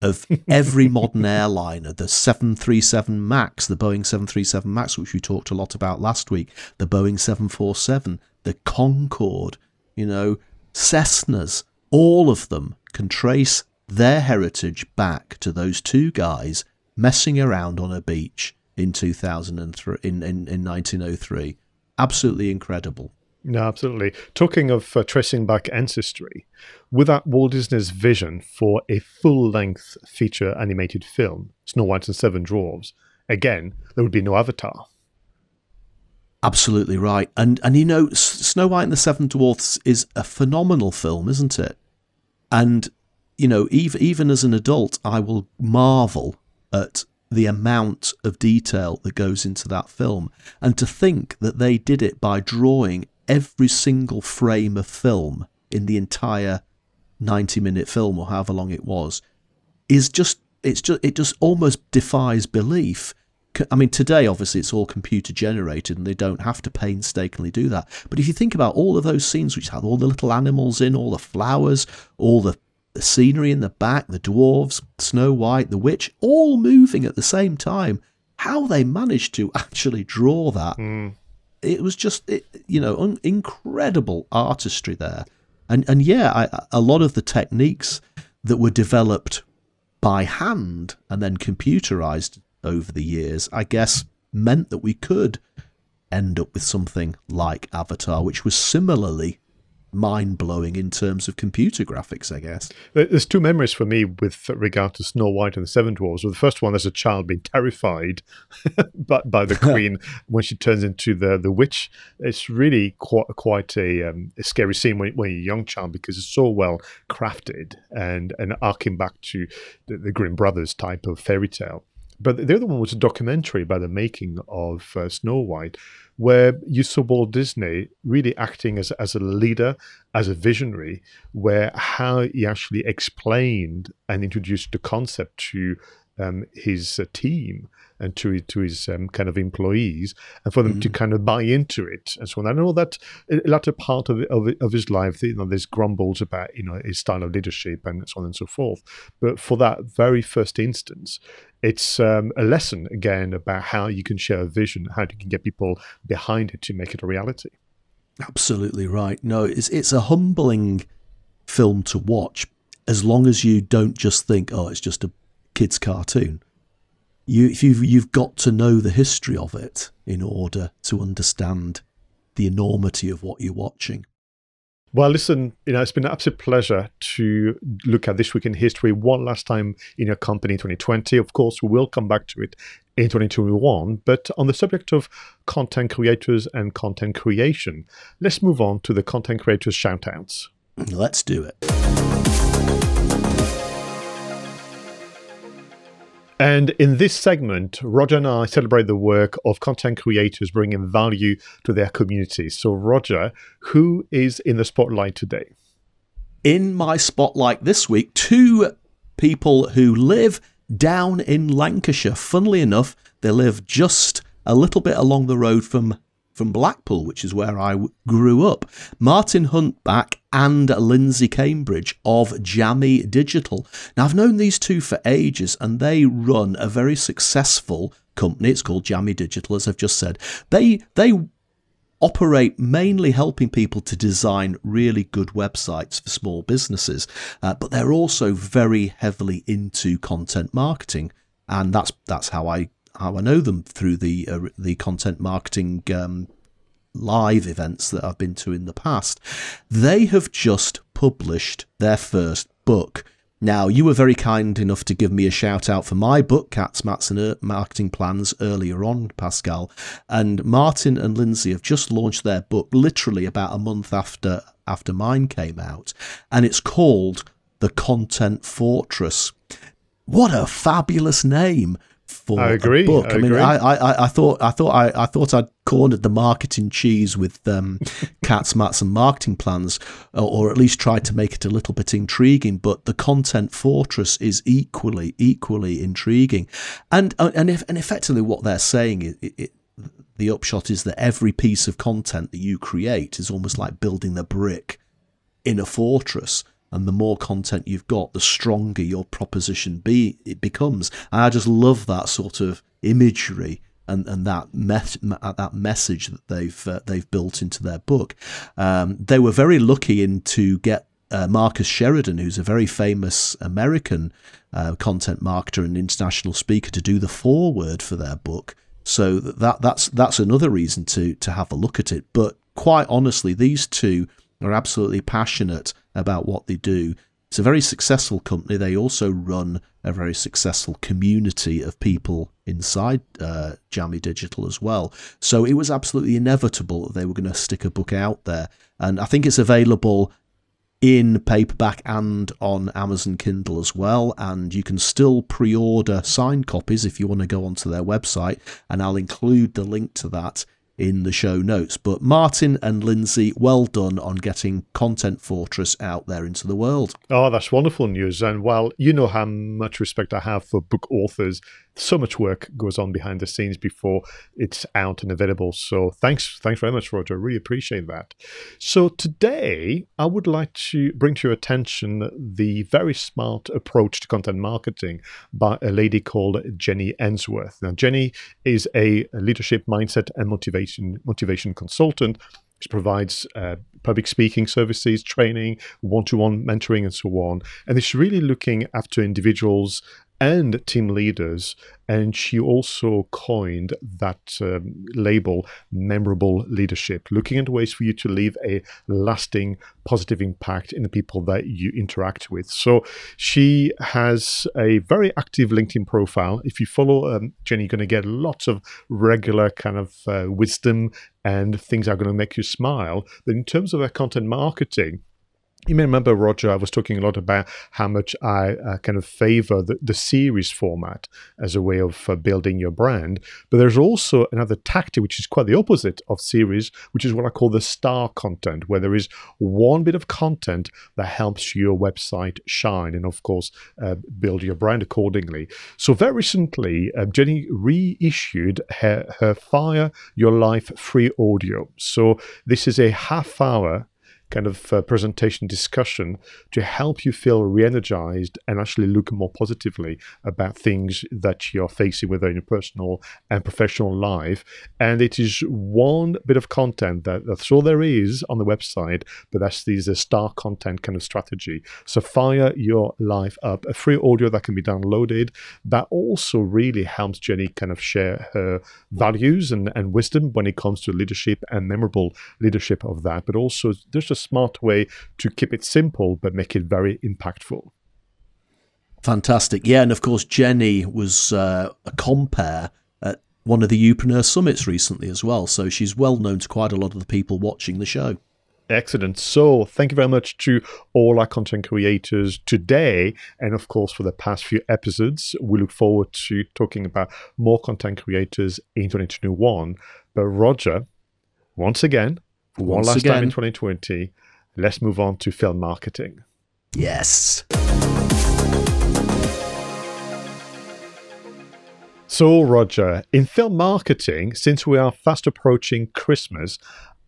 of every modern airliner, the 737 MAX, the Boeing 737 MAX, which we talked a lot about last week, the Boeing 747, the Concorde, you know, Cessnas, all of them can trace their heritage back to those two guys messing around on a beach in 2003 in, in, in 1903 absolutely incredible. No, absolutely. Talking of uh, tracing back ancestry, without Walt Disney's vision for a full length feature animated film, Snow White and Seven Dwarfs, again, there would be no Avatar. Absolutely right. And, and you know, Snow White and the Seven Dwarfs is a phenomenal film, isn't it? And, you know, even, even as an adult, I will marvel at the amount of detail that goes into that film. And to think that they did it by drawing every single frame of film in the entire 90 minute film or however long it was is just it's just it just almost defies belief I mean, today obviously it's all computer generated and they don't have to painstakingly do that. But if you think about all of those scenes which have all the little animals in, all the flowers, all the the scenery in the back, the dwarves, Snow White, the witch, all moving at the same time. How they managed to actually draw that, mm. it was just, it, you know, un- incredible artistry there. And and yeah, I, a lot of the techniques that were developed by hand and then computerized over the years, I guess meant that we could end up with something like Avatar, which was similarly mind blowing in terms of computer graphics, I guess. There's two memories for me with regard to Snow White and the Seven Dwarfs. Well, the first one as a child being terrified by, by the Queen when she turns into the, the witch. It's really quite, quite a, um, a scary scene when, when, you're a young child because it's so well crafted and, and arcing back to the, the Grimm Brothers type of fairy tale. But the other one was a documentary about the making of uh, Snow White, where you saw Walt Disney really acting as, as a leader, as a visionary, where how he actually explained and introduced the concept to um, his uh, team and to to his um, kind of employees, and for them mm. to kind of buy into it and so on. I know that a latter part of of, of his life, you know, there's grumbles about you know his style of leadership and so on and so forth. But for that very first instance, it's um, a lesson again about how you can share a vision, how you can get people behind it to make it a reality. Absolutely right. No, it's it's a humbling film to watch as long as you don't just think, oh, it's just a kids' cartoon you if you've you've got to know the history of it in order to understand the enormity of what you're watching. Well, listen, you know, it's been an absolute pleasure to look at this week in history one last time in your company in 2020. Of course, we will come back to it in 2021. But on the subject of content creators and content creation, let's move on to the content creators shoutouts. Let's do it. And in this segment, Roger and I celebrate the work of content creators bringing value to their communities. So, Roger, who is in the spotlight today? In my spotlight this week, two people who live down in Lancashire. Funnily enough, they live just a little bit along the road from from Blackpool, which is where I grew up. Martin Huntbach and Lindsay Cambridge of Jammy Digital. Now, I've known these two for ages, and they run a very successful company. It's called Jammy Digital, as I've just said. They they operate mainly helping people to design really good websites for small businesses, uh, but they're also very heavily into content marketing, and that's that's how I how I know them through the uh, the content marketing um, live events that I've been to in the past. They have just published their first book. Now, you were very kind enough to give me a shout out for my book, Cats, Mats and Marketing Plans, earlier on, Pascal. And Martin and Lindsay have just launched their book literally about a month after after mine came out. And it's called The Content Fortress. What a fabulous name! For I agree. a book. I, I mean. I, I, I thought, I thought, I, I thought I'd cornered the marketing cheese with um, cats, mats, and marketing plans, or, or, at least tried to make it a little bit intriguing. But the content fortress is equally, equally intriguing, and uh, and if, and effectively what they're saying is. It, it, the upshot is that every piece of content that you create is almost like building the brick in a fortress and the more content you've got, the stronger your proposition be it becomes. And I just love that sort of imagery and, and that mes- that message that they've uh, they've built into their book. Um, they were very lucky in to get uh, Marcus Sheridan, who's a very famous American uh, content marketer and international speaker, to do the foreword for their book. So that that's that's another reason to to have a look at it. But quite honestly, these two are absolutely passionate about what they do. It's a very successful company. They also run a very successful community of people inside uh, Jammy Digital as well. So it was absolutely inevitable that they were going to stick a book out there. And I think it's available in paperback and on Amazon Kindle as well. And you can still pre order signed copies if you want to go onto their website. And I'll include the link to that in the show notes. But Martin and Lindsay, well done on getting Content Fortress out there into the world. Oh, that's wonderful news. And well, you know how much respect I have for book authors so much work goes on behind the scenes before it's out and available. So thanks, thanks very much, Roger. Really appreciate that. So today, I would like to bring to your attention the very smart approach to content marketing by a lady called Jenny Ensworth. Now, Jenny is a leadership mindset and motivation motivation consultant She provides uh, public speaking services, training, one to one mentoring, and so on. And it's really looking after individuals and team leaders. And she also coined that um, label, memorable leadership, looking at ways for you to leave a lasting positive impact in the people that you interact with. So she has a very active LinkedIn profile. If you follow um, Jenny, you're going to get lots of regular kind of uh, wisdom and things are going to make you smile. But in terms of her content marketing, you may remember, Roger, I was talking a lot about how much I uh, kind of favor the, the, series format as a way of uh, building your brand. But there's also another tactic, which is quite the opposite of series, which is what I call the star content, where there is one bit of content that helps your website shine and, of course, uh, build your brand accordingly. So, very recently, uh, Jenny reissued her, her Fire Your Life free audio. So, this is a half hour kind of uh, presentation discussion to help you feel re-energized and actually look more positively about things that you're facing whether in your personal and professional life. And it is one bit of content that that's all there is on the website but that's these star content kind of strategy. So fire your life up. A free audio that can be downloaded that also really helps jenny kind of share her values and, and wisdom when it comes to leadership and memorable leadership of that. But also there's a smart way to keep it simple but make it very impactful. Fantastic. Yeah, and of course, Jenny was uh, a compare at one of the Youpreneur summits recently as well. So she's well known to quite a lot of the people watching the show. Excellent. So, thank you very much to all our content creators today, and of course, for the past few episodes. We look forward to talking about more content creators in 2021. But, Roger, once again, once one last again. time in 2020, let's move on to film marketing. Yes. So, Roger, in film marketing, since we are fast approaching Christmas,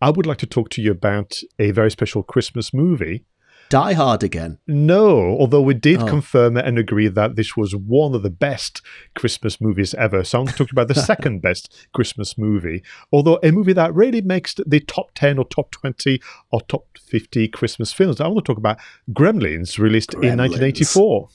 I would like to talk to you about a very special Christmas movie Die Hard again? No, although we did oh. confirm and agree that this was one of the best Christmas movies ever. So I'm talking about the second best Christmas movie. Although a movie that really makes the top 10 or top 20 or top 50 Christmas films. I want to talk about Gremlins, released Gremlins. in 1984.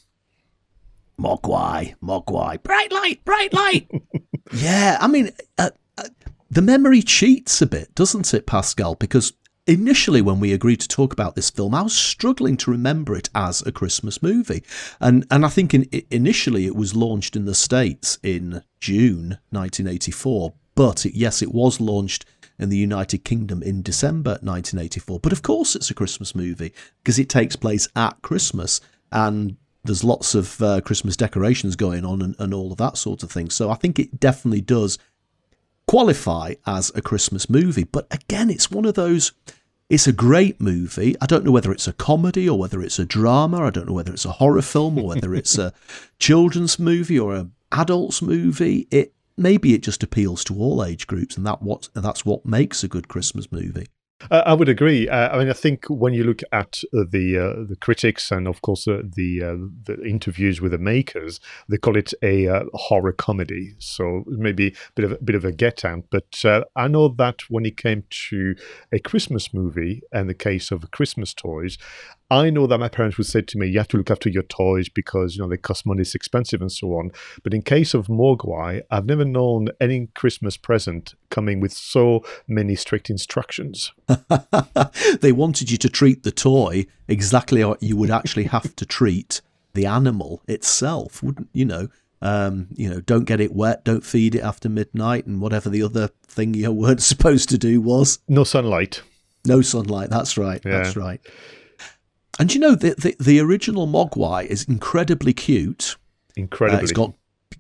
Mogwai, Mogwai, bright light, bright light. yeah, I mean, uh, uh, the memory cheats a bit, doesn't it, Pascal? Because initially when we agreed to talk about this film, I was struggling to remember it as a Christmas movie, and and I think in, initially it was launched in the states in June 1984, but it, yes, it was launched in the United Kingdom in December 1984. But of course, it's a Christmas movie because it takes place at Christmas and. There's lots of uh, Christmas decorations going on and, and all of that sort of thing. So I think it definitely does qualify as a Christmas movie. But again, it's one of those. It's a great movie. I don't know whether it's a comedy or whether it's a drama. I don't know whether it's a horror film or whether it's a children's movie or an adult's movie. It maybe it just appeals to all age groups, and that what that's what makes a good Christmas movie. Uh, I would agree. Uh, I mean, I think when you look at the uh, the critics and of course uh, the uh, the interviews with the makers, they call it a uh, horror comedy. So maybe a bit of a bit of a get out. But I know that when it came to a Christmas movie and the case of Christmas toys, I know that my parents would say to me, "You have to look after your toys because you know they cost money, it's expensive, and so on." But in case of Mogwai, I've never known any Christmas present coming with so many strict instructions. they wanted you to treat the toy exactly how you would actually have to treat the animal itself, wouldn't you know? Um, you know, don't get it wet, don't feed it after midnight, and whatever the other thing you weren't supposed to do was. No sunlight. No sunlight. That's right. Yeah. That's right. And you know, the, the, the original Mogwai is incredibly cute. Incredibly. Uh, it's got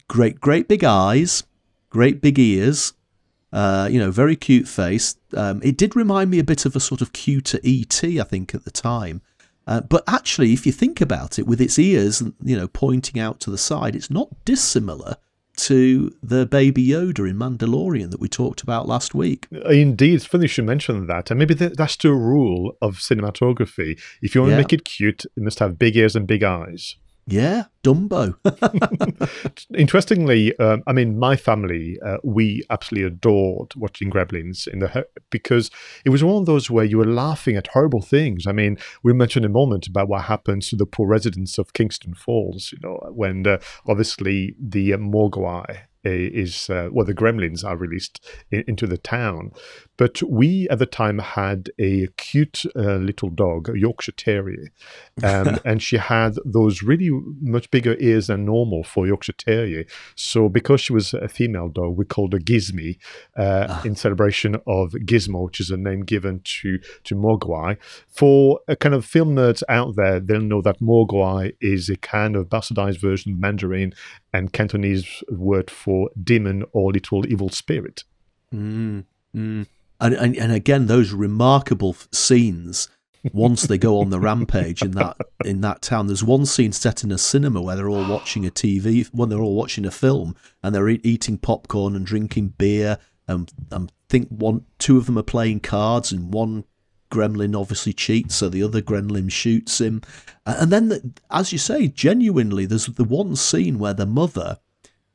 great, great big eyes, great big ears, uh, you know, very cute face. Um, it did remind me a bit of a sort of cuter ET, I think, at the time. Uh, but actually, if you think about it, with its ears, you know, pointing out to the side, it's not dissimilar to the Baby Yoda in Mandalorian that we talked about last week. Indeed, it's funny you should mention that. And maybe that's the rule of cinematography. If you want to make it cute, it must have big ears and big eyes. Yeah, Dumbo. Interestingly, um, I mean, my family, uh, we absolutely adored watching Gremlins in the because it was one of those where you were laughing at horrible things. I mean, we mentioned a moment about what happens to the poor residents of Kingston Falls. You know, when uh, obviously the uh, Mogwai is uh, well, the gremlins are released in, into the town. But we at the time had a cute uh, little dog, a Yorkshire Terrier, um, and she had those really much bigger ears than normal for Yorkshire Terrier. So because she was a female dog, we called her Gizmy uh, ah. in celebration of Gizmo, which is a name given to to Mogwai. For a kind of film nerds out there, they'll know that Mogwai is a kind of bastardized version of Mandarin and Cantonese word for demon or little evil spirit. Mm, mm. And, and, and again, those remarkable scenes once they go on the rampage in that in that town. There's one scene set in a cinema where they're all watching a TV, when they're all watching a film, and they're eating popcorn and drinking beer. And I think one, two of them are playing cards, and one gremlin obviously cheats, so the other gremlin shoots him. And then, the, as you say, genuinely, there's the one scene where the mother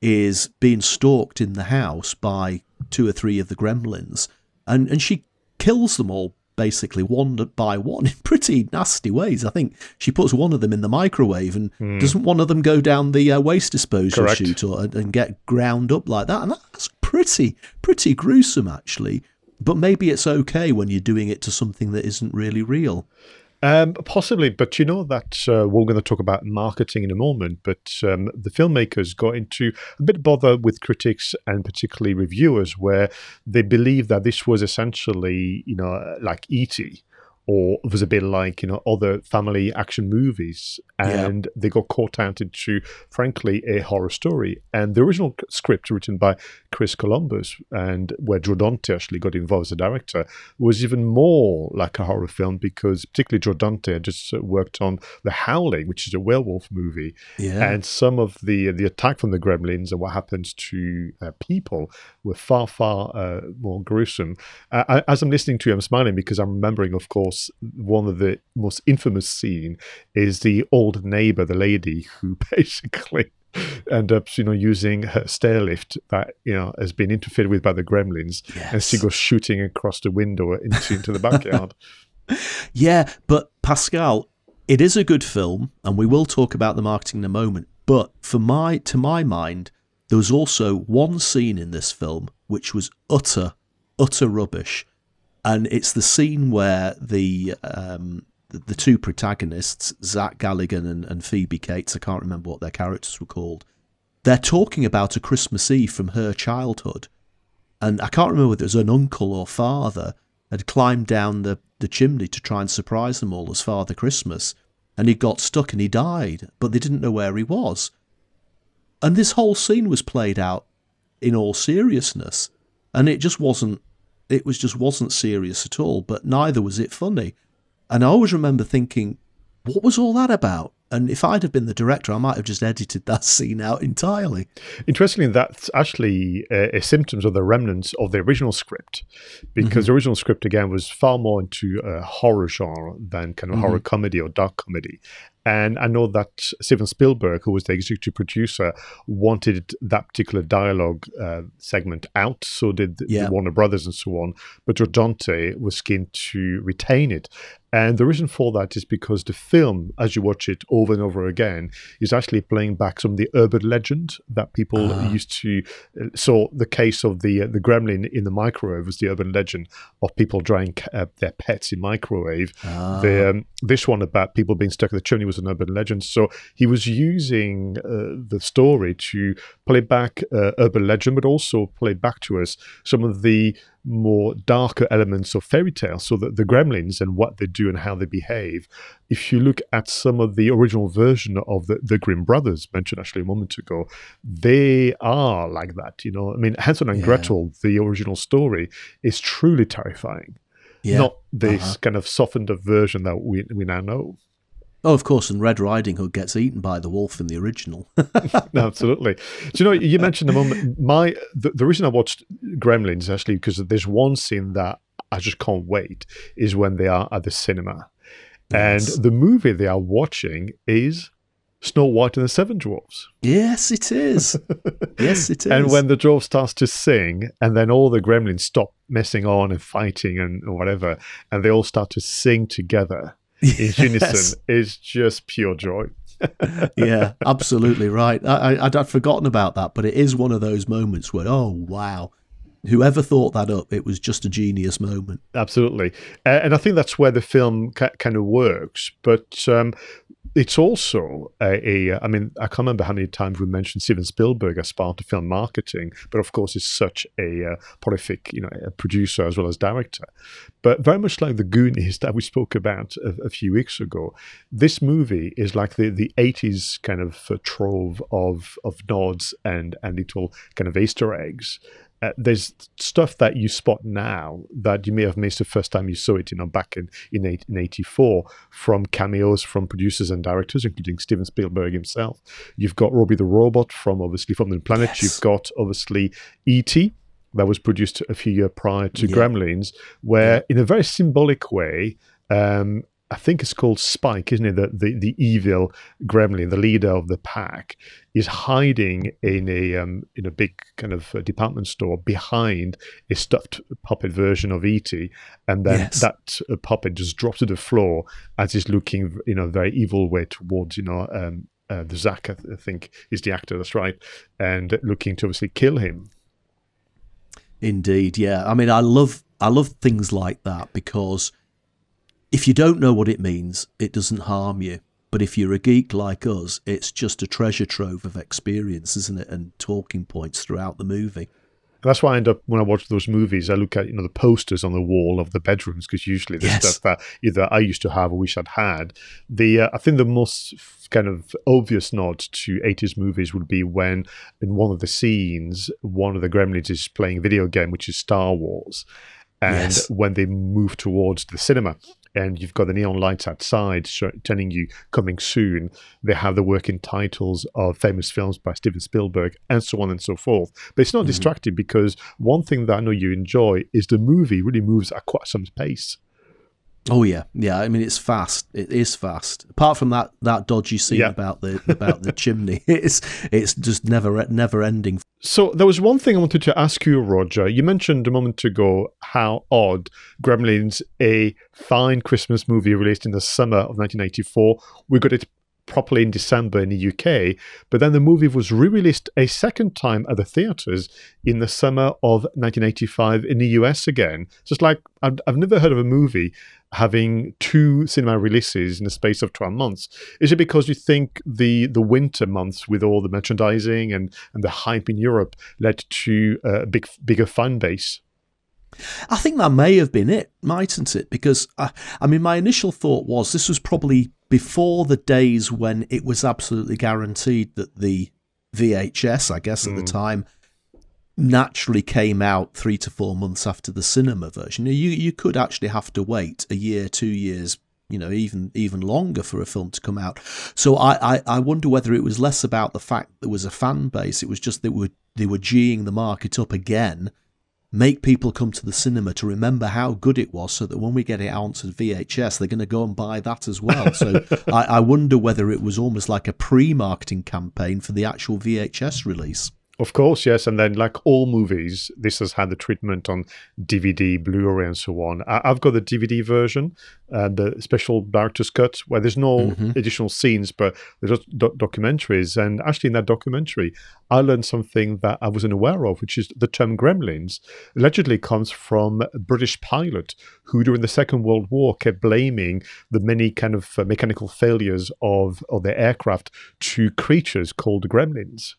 is being stalked in the house by two or three of the gremlins, and, and she kills them all basically one by one in pretty nasty ways. I think she puts one of them in the microwave, and mm. doesn't one of them go down the uh, waste disposal Correct. chute or, and get ground up like that? And that's pretty pretty gruesome, actually. But maybe it's okay when you're doing it to something that isn't really real. Um, possibly, but you know that uh, we're going to talk about marketing in a moment. But um, the filmmakers got into a bit of bother with critics and particularly reviewers, where they believe that this was essentially, you know, like ET, or was a bit like you know other family action movies and yeah. they got caught out into frankly a horror story and the original script written by chris columbus and where dante actually got involved as a director was even more like a horror film because particularly dante had just worked on the howling which is a werewolf movie yeah. and some of the the attack from the gremlins and what happens to uh, people were far far uh, more gruesome uh, as i'm listening to you i'm smiling because i'm remembering of course one of the most infamous scene is the old neighbor, the lady who basically end up, you know, using her stair lift that you know has been interfered with by the gremlins, yes. and she goes shooting across the window into, into the backyard. yeah, but Pascal, it is a good film, and we will talk about the marketing in a moment. But for my, to my mind, there was also one scene in this film which was utter, utter rubbish and it's the scene where the um, the, two protagonists, Zach Galligan and, and Phoebe Cates, I can't remember what their characters were called, they're talking about a Christmas Eve from her childhood, and I can't remember whether it was an uncle or father had climbed down the, the chimney to try and surprise them all as Father Christmas, and he got stuck and he died, but they didn't know where he was. And this whole scene was played out in all seriousness, and it just wasn't it was just wasn't serious at all, but neither was it funny. And I always remember thinking, what was all that about? And if I'd have been the director, I might have just edited that scene out entirely. Interestingly, that's actually a, a symptoms of the remnants of the original script, because mm-hmm. the original script again was far more into a horror genre than kind of mm-hmm. horror comedy or dark comedy. And I know that Steven Spielberg, who was the executive producer, wanted that particular dialogue uh, segment out. So did yeah. Warner Brothers and so on. But Dante was keen to retain it. And the reason for that is because the film, as you watch it over and over again, is actually playing back some of the urban legend that people uh. used to. Uh, so the case of the uh, the gremlin in the microwave was the urban legend of people drying uh, their pets in microwave. Uh. The, um, this one about people being stuck in the chimney was an urban legend. So he was using uh, the story to play back urban legend, but also play back to us some of the more darker elements of fairy tales, So that the gremlins and what they do and how they behave. If you look at some of the original version of the, the Grimm brothers mentioned actually a moment ago, they are like that. You know, I mean, Hansel and yeah. Gretel, the original story, is truly terrifying. Yeah. Not this uh-huh. kind of softened up version that we we now know. Oh, of course, and Red Riding Hood gets eaten by the wolf in the original. Absolutely. Do you know, you mentioned the moment, my the, the reason I watched Gremlins actually because there's one scene that I just can't wait is when they are at the cinema. Yes. And the movie they are watching is Snow White and the Seven Dwarfs. Yes, it is. yes, it is. And when the dwarf starts to sing, and then all the gremlins stop messing on and fighting and whatever, and they all start to sing together in yes. unison, is just pure joy. yeah, absolutely right. I, I, I'd forgotten about that, but it is one of those moments where, oh, wow, whoever thought that up, it was just a genius moment. Absolutely, uh, and I think that's where the film ca- kind of works. But um, it's also a, a. I mean, I can't remember how many times we mentioned Steven Spielberg as part of film marketing, but of course, he's such a uh, prolific, you know, producer as well as director. But very much like the Goonies that we spoke about a, a few weeks ago, this movie is like the the '80s kind of uh, trove of of nods and and little kind of Easter eggs uh, there's stuff that you spot now that you may have missed the first time you saw it, you know, back in in, eight, in '84 from cameos from producers and directors, including Steven Spielberg himself. You've got Robbie the Robot from obviously from the Planet. Yes. You've got obviously E.T. that was produced a few years prior to yeah. Gremlins, where yeah. in a very symbolic way, um, I think it's called Spike, isn't it? The, the, the evil gremlin, the leader of the pack, is hiding in a um, in a big kind of uh, department store behind a stuffed puppet version of ET, and then yes. that uh, puppet just drops to the floor as he's looking, you know, very evil way towards, you know, um, uh, the Zak, I, th- I think is the actor. That's right, and looking to obviously kill him. Indeed, yeah. I mean, I love I love things like that because if you don't know what it means, it doesn't harm you. But if you're a geek like us, it's just a treasure trove of experience, isn't it? And talking points throughout the movie. That's why I end up when I watch those movies, I look at you know the posters on the wall of the bedrooms because usually the yes. stuff that either I used to have or wish I'd had. The uh, I think the most kind of obvious nod to 80s movies would be when in one of the scenes one of the gremlins is playing a video game which is Star Wars and yes. when they move towards the cinema and you've got the neon lights outside show, telling you coming soon. They have the working titles of famous films by Steven Spielberg and so on and so forth. But it's not mm-hmm. distracting because one thing that I know you enjoy is the movie really moves at quite some pace. Oh yeah, yeah. I mean, it's fast. It is fast. Apart from that that dodgy scene yeah. about the about the chimney, it's it's just never never ending. So there was one thing I wanted to ask you, Roger. You mentioned a moment ago how odd Gremlins, a fine Christmas movie released in the summer of 1984, we got it properly in December in the UK, but then the movie was re released a second time at the theatres in the summer of 1985 in the US again. Just like I've, I've never heard of a movie having two cinema releases in the space of 12 months. Is it because you think the, the winter months with all the merchandising and, and the hype in Europe led to a big, bigger fan base? I think that may have been it, mightn't it? Because I, I mean, my initial thought was this was probably before the days when it was absolutely guaranteed that the VHS, I guess at mm. the hmm. time, naturally came out three to four months after the cinema version. You you could actually have to wait a year, two years, you know, even even longer for a film to come out. So I, I, I wonder whether it was less about the fact there was a fan base. It was just that they were they were geeing the market up again make people come to the cinema to remember how good it was so that when we get it out onto VHS, they're going to go and buy that as well. So I, I, wonder whether it was almost like a pre marketing campaign for the actual VHS release. Of course, yes. And then, like all movies, this has had the treatment on DVD, Blu ray, and so on. I- have got the DVD version, uh, the special director's cut, where there's no mm-hmm. additional scenes, but there's do- documentaries. And actually, in that documentary, I learned something that I wasn't aware of, which is the term gremlins allegedly comes from a British pilot who, during the Second World War, kept blaming the many kind of uh, mechanical failures of, of their aircraft to creatures called gremlins.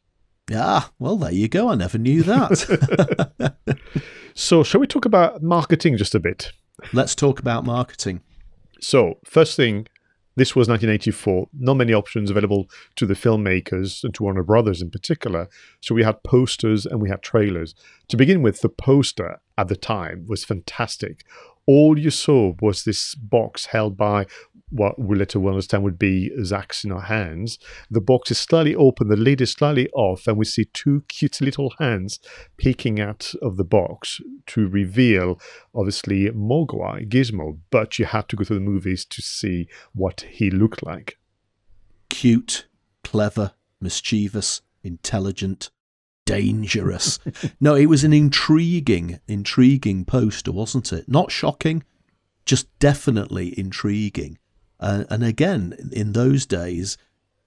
Ah, well, there you go. I never knew that. so, shall we talk about marketing just a bit? Let's talk about marketing. So, first thing, this was 1984. Not many options available to the filmmakers and to Warner Brothers in particular. So, we had posters and we had trailers. To begin with, the poster at the time was fantastic all you saw was this box held by what we later will understand would be Zak's in our hands. The box is slightly open, the lid is slightly off, and we see two cute little hands peeking out of the box to reveal, obviously, Mogwai, Gizmo, but you had to go to the movies to see what he looked like. Cute, clever, mischievous, intelligent, dangerous. no, it was an intriguing, intriguing poster, wasn't it? Not shocking, just definitely intriguing. Uh, and again, in those days,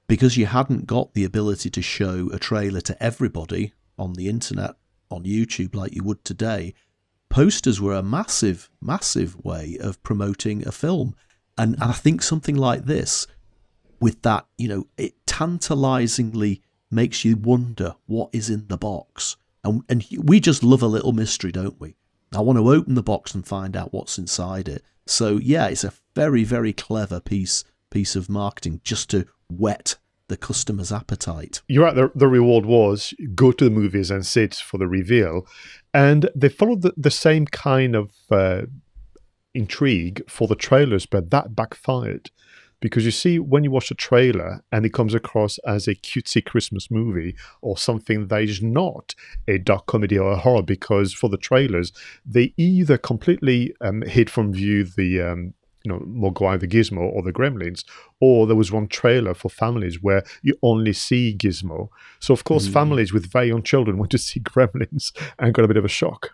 because you hadn't got the ability to show a trailer to everybody on the internet, on YouTube, like you would today, posters were a massive, massive way of promoting a film. And, and I think something like this, with that, you know, it tantalizingly makes you wonder what is in the box. And, and we just love a little mystery, don't we? I want to open the box and find out what's inside it. So yeah, it's a very, very clever piece piece of marketing just to whet the customer's appetite. You're right. The, the reward was go to the movies and sit for the reveal. And they followed the, the same kind of uh, intrigue for the trailers, but that backfired. Because you see, when you watch a trailer and it comes across as a cutesy Christmas movie or something that is not a dark comedy or a horror, because for the trailers, they either completely um, hid from view the um, you know, Mogwai the Gizmo or the Gremlins, or there was one trailer for families where you only see Gizmo. So of course, mm. families with very young children went to see Gremlins and got a bit of a shock.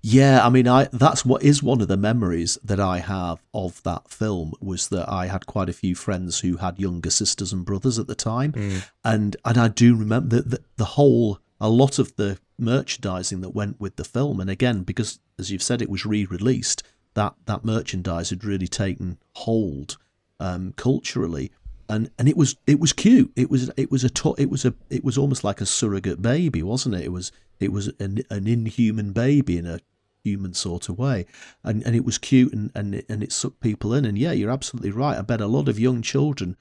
Yeah, I mean, I that's what is one of the memories that I have of that film was that I had quite a few friends who had younger sisters and brothers at the time, mm. and and I do remember the, the the whole a lot of the merchandising that went with the film, and again because as you've said, it was re-released that that merchandise had really taken hold um, culturally, and and it was it was cute. It was it was a to- it was a it was almost like a surrogate baby, wasn't it? It was it was an, an inhuman baby in a human sort of way, and and it was cute and and it, and it sucked people in. And yeah, you're absolutely right. I bet a lot of young children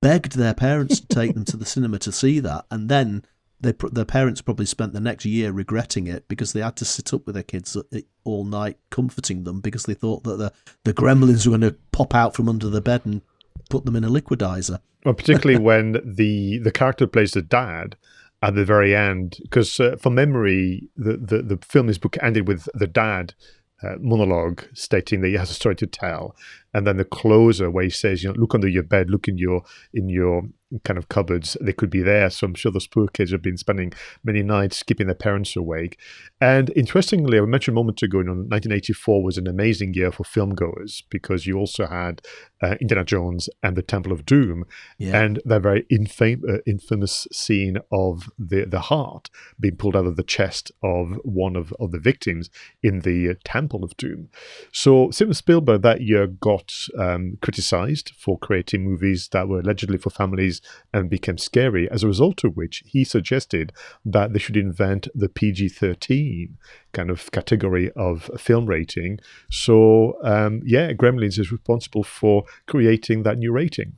begged their parents to take them to the cinema to see that, and then they their parents probably spent the next year regretting it because they had to sit up with their kids uh, all night comforting them because they thought that the the gremlins were going to pop out from under the bed and put them in a liquidizer. Well, particularly when the the character plays the dad at the very end, because uh, from memory, the, the the film is book ended with the dad uh, monologue stating that he has a story to tell, and then the closer where he says, you know, look under your bed, look in your in your kind of cupboards, they could be there. So I'm sure those poor kids have been spending many nights keeping their parents awake. And interestingly, I mentioned a moment ago, you know, 1984 was an amazing year for filmgoers because you also had uh, Indiana Jones and the Temple of Doom, yeah. and that very infam- uh, infamous scene of the the heart being pulled out of the chest of one of, of the victims in the Temple of Doom. So Steven Spielberg that year got um, criticized for creating movies that were allegedly for families and became scary, as a result of which he suggested that they should invent the PG 13 kind of category of film rating. So, um, yeah, Gremlins is responsible for creating that new rating.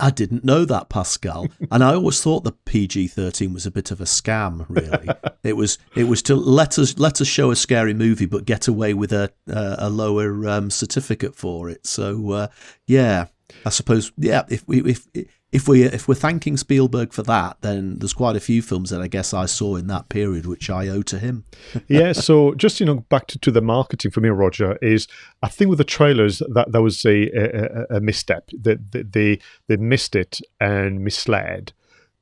I didn't know that, Pascal, and I always thought the PG thirteen was a bit of a scam. Really, it was. It was to let us let us show a scary movie, but get away with a uh, a lower um, certificate for it. So, uh, yeah, I suppose. Yeah, if we if if we if we're thanking Spielberg for that, then there's quite a few films that I guess I saw in that period which I owe to him. yeah, so just you know back to, to the marketing for me, Roger, is I think with the trailers that that was a a, a misstep that they, they they missed it and misled.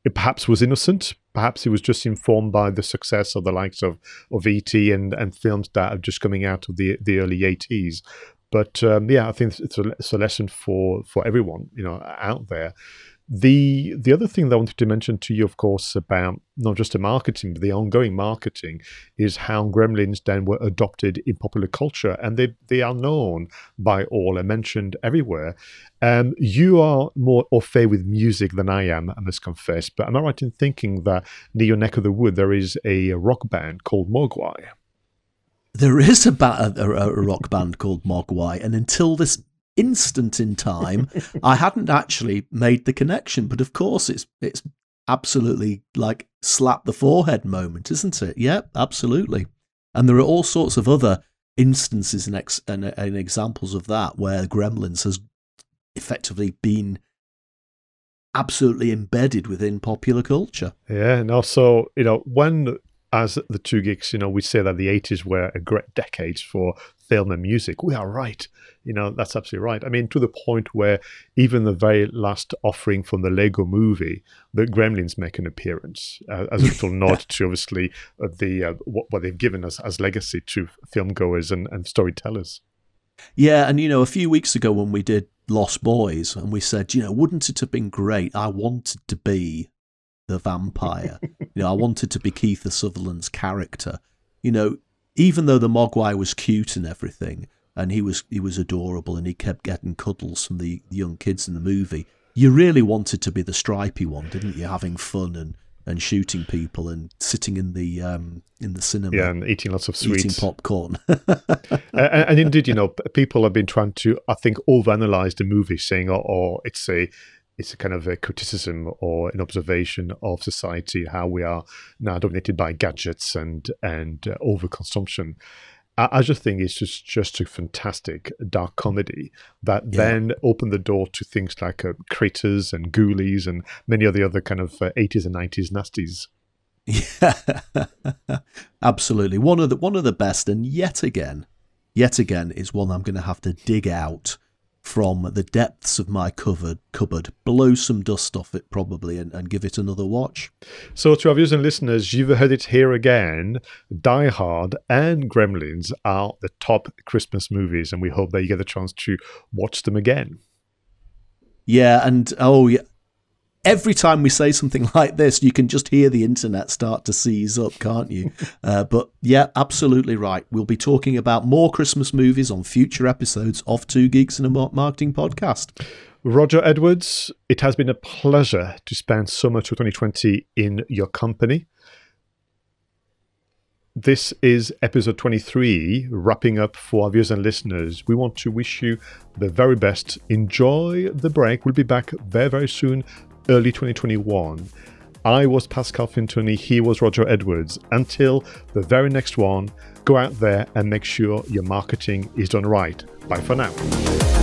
It perhaps was innocent. Perhaps it was just informed by the success of the likes of of ET and and films that are just coming out of the the early eighties. But um, yeah, I think it's a, it's a lesson for for everyone you know out there. The the other thing that I wanted to mention to you, of course, about not just the marketing, but the ongoing marketing, is how Gremlins then were adopted in popular culture, and they they are known by all and mentioned everywhere. Um, you are more au fait with music than I am, I must confess. But am I right in thinking that near your neck of the wood there is a rock band called Mogwai? There is a, ba- a, a, rock band called Mogwai, and until this instant in time, I hadn't actually made the connection. But of course, it's it's absolutely like slap the forehead moment, isn't it? Yeah, absolutely. And there are all sorts of other instances and, ex- and, and examples of that where Gremlins has effectively been absolutely embedded within popular culture. Yeah, and also, you know, when as the two geeks, you know, we say that the 80s were a great decade for film and music. We are right. You know, that's absolutely right. I mean, to the point where even the very last offering from the Lego movie, the Gremlins make an appearance uh, as a little nod to obviously uh, the uh, what, what, they've given us as legacy to filmgoers and, and storytellers. Yeah, and you know, a few weeks ago when we did Lost Boys, and we said, you know, wouldn't it have been great? I wanted to be the vampire. you know, I wanted to be Kiefer Sutherland's character. You know, even though the Mogwai was cute and everything, and he was he was adorable, and he kept getting cuddles from the young kids in the movie. You really wanted to be the stripy one, didn't you? Having fun and, and shooting people and sitting in the um, in the cinema, yeah, and eating lots of sweets, eating popcorn. and, and, indeed, you know, people have been trying to, I think, overanalyze the movie, saying, "Oh, oh it's a it's a kind of a criticism or an observation of society, how we are now dominated by gadgets and and uh, overconsumption. I, I just think it's just just a fantastic dark comedy that yeah. then opened the door to things like uh, Critters and Ghoulies and many of the other kind of uh, 80s and 90s nasties. Yeah, absolutely. One of the one of the best, and yet again, yet again is one I'm going to have to dig out from the depths of my cupboard, cupboard blow some dust off it probably and, and give it another watch. So, to our viewers and listeners, you've heard it here again. Die Hard and Gremlins are the top Christmas movies, and we hope that you get a chance to watch them again. Yeah, and oh, yeah, every time we say something like this, you can just hear the internet start to seize up, can't you? uh, but yeah, absolutely right. We'll be talking about more Christmas movies on future episodes of Two Geeks and a Marketing podcast. Roger Edwards, it has been a pleasure to spend so much of 2020 in your company. This is episode 23, wrapping up for our viewers and listeners. We want to wish you the very best. Enjoy the break. We'll be back very, very soon early 2021. I was Pascal Fintoni, he was Roger Edwards. Until the very next one, go out there and make sure your marketing is done right. Bye for now.